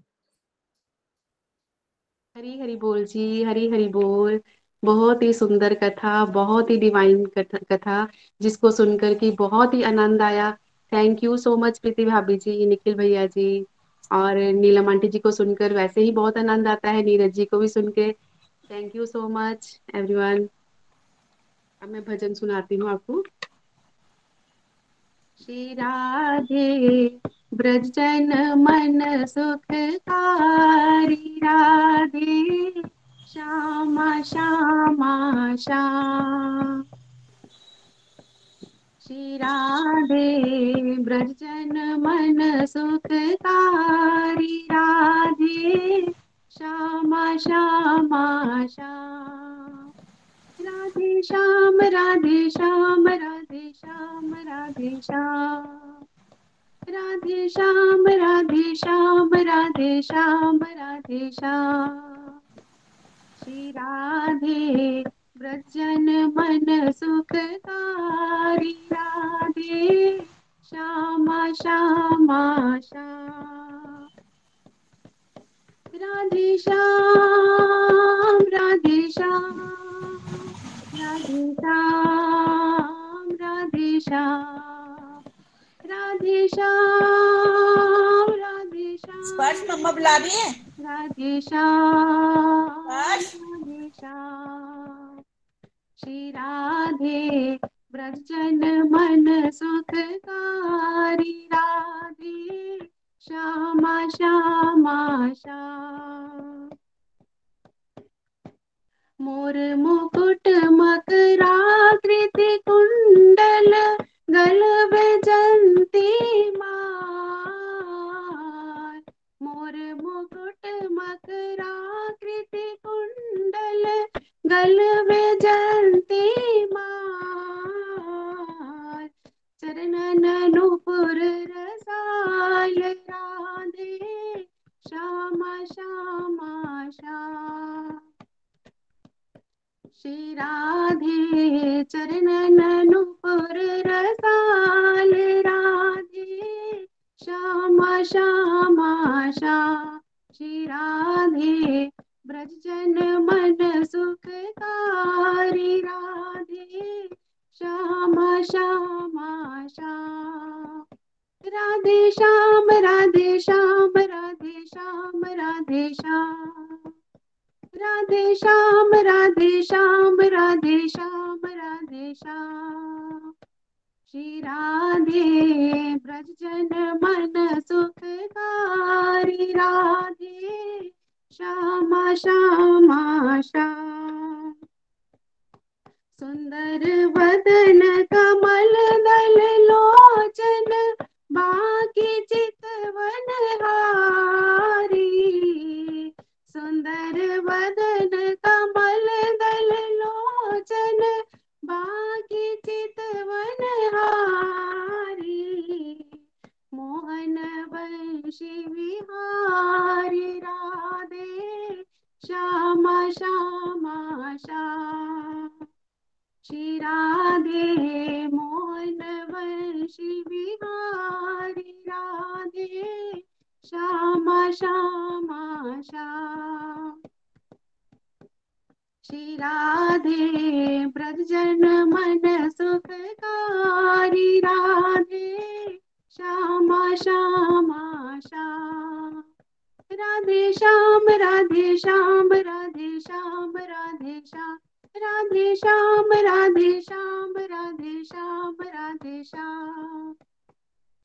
हरी हरी बोल जी हरी हरी बोल। बहुत ही सुंदर कथा, बहुत ही डिवाइन कथा जिसको सुनकर की बहुत ही आनंद आया। Thank you so much Preeti भाभी जी, निखिल भैया जी। और नीलम आंटी जी को सुनकर वैसे ही बहुत आनंद आता है, नीरज जी को भी सुन के thank you so much everyone अब मैं भजन सुनाती हूँ आपको। श्री राधे ब्रजन मन सुखकारी राधे, श्यामा श्यामा, श्याम। श्री राधे ब्रजन मन सुखकारी राधे श्यामा श्यामा, श्याम। राधे श्याम राधे श्याम राधे श्याम राधे श्याम। राधे श्याम राधे श्याम राधे श्याम राधे श्याम। श्री राधे, व्रजन मन सुखकारी राधे, श्यामा श्यामा, श्याम। राधे श्याम राधे श्याम राधे श्याम राधे श्याम राधे श्याम राधे श्याम स्पर्श मम्मा बुला रही है? राधे श्याम राधे श्याम श्री राधे ब्रजन मन सुखकारी राधे श्यामा श्यामा श्याम मोर मुकुट मकराकृति कुंडल गल जंती मार। मोर मुकुट मकराकृति कुंडल गल जंती मार। चरण नुपुर रसाल राधे। श्यामा श्यामा श्याम श्री राधे चरण नुपुर रसाल राधे। श्यामा श्यामा श्याम श्री राधे, ब्रजजन मन सुखकारी राधे। श्यामा श्यामा, श्याम। राधे श्याम राधे श्याम राधे श्याम राधे श्याम। राधे श्याम राधे श्याम राधे श्याम राधे श्याम। श्री राधे, ब्रजजन मन सुखकारी राधे, श्यामा श्यामा, श्याम। सुंदर वदन कमल दल लोचन, बाकी चितवन हारी। सुंदर वदन कमल दल लोचन, बाकी चितवन हारी। मोहन वंशी विहारी, राधे, श्यामा श्यामा, श्याम। श्री राधे मोहन वंशी विहारी राधे श्यामा श्यामा, श्याम। श्री राधे ब्रजजन मन सुखकारी, राधे श्यामा श्यामा, श्याम। राधे श्याम राधे श्याम राधे श्याम राधे श्याम। राधे श्याम राधे श्याम राधे श्याम राधे श्याम।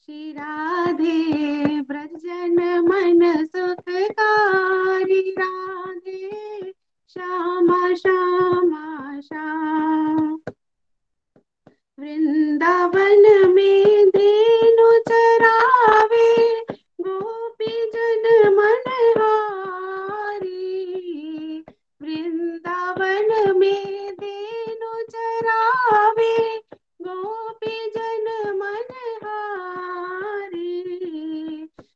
श्री राधे ब्रजन मन सुखकारी। राधे श्यामा श्यामा, श्याम। वृंदावन में देनु चरावे गोपी जन मनहारी चरावे गोपी जन मनहारी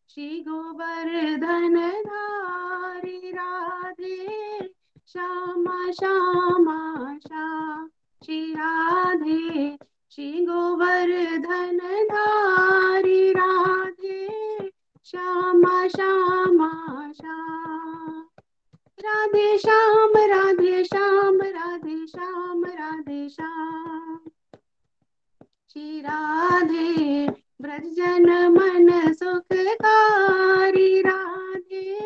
श्री गोवर्धन धारी, राधे। श्यामा श्यामा श्याम श्री राधे। श्री गोवर्धन धारी, राधे। श्यामा श्यामा श्याम राधे श्याम राधे श्याम राधे श्याम राधे श्याम। श्री राधे ब्रजन मन सुखकारी। राधे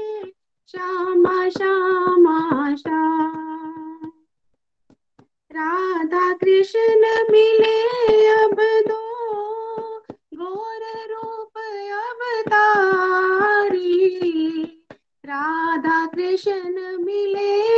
श्यामा श्यामा, श्याम। राधा कृष्ण मिले अब दो गोर रूप अवतारी। दर्शन मिले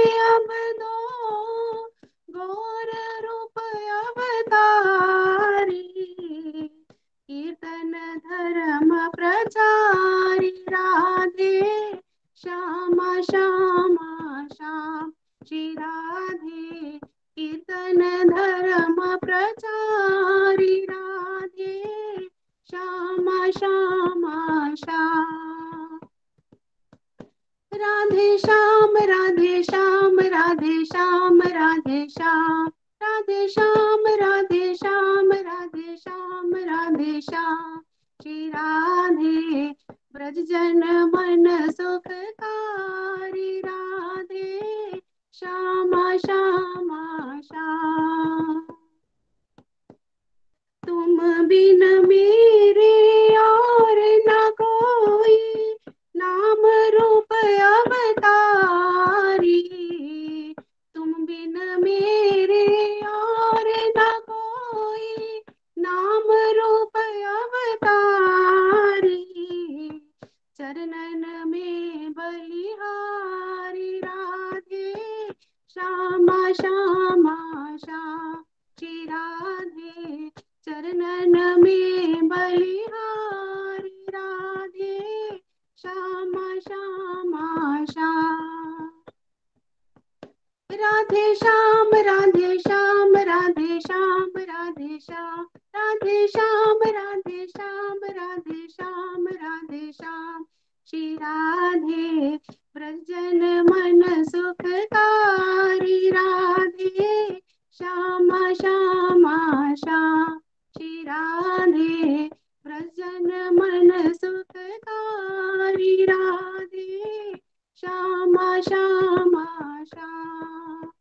चिराधे प्रसन्न मन सुखकारी राधे। श्यामा श्यामा, श्याम।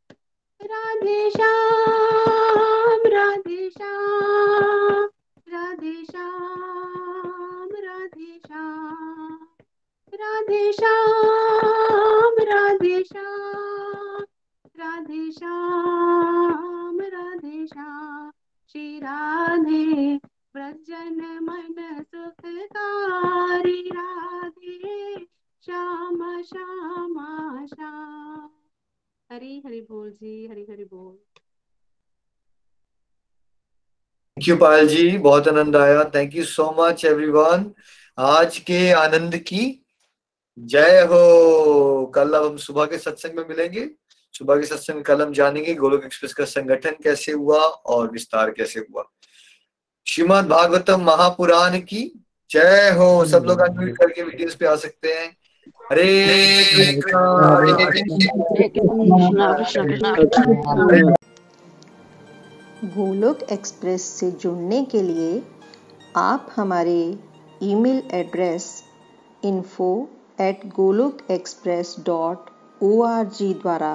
राधे श्याम राधे श्याम। राधे श्याम राधे श्याम। राधे श्याम राधे श्याम। राधे श्याम राधे, श्याम। श्री राधे मन सुखकारी राधे, श्याम श्याम श्याम। हरी, हरि बोल जी, हरी, हरि बोल। थैंक यू पायल जी बहुत आनंद आया। Thank you so much everyone आज के आनंद की जय हो। कल अब हम सुबह के सत्संग में मिलेंगे। सुबह के सत्संग में कल हम जानेंगे, गोलोक एक्सप्रेस का संगठन कैसे हुआ और विस्तार कैसे हुआ। श्रीमद भागवतम महापुराण की जय हो। सब लोग अनम्यूट करके वीडियोस पे आ सकते हैं। हरे गोलोक एक्सप्रेस से जुड़ने के लिए आप हमारे email address info at Golok express dot o द्वारा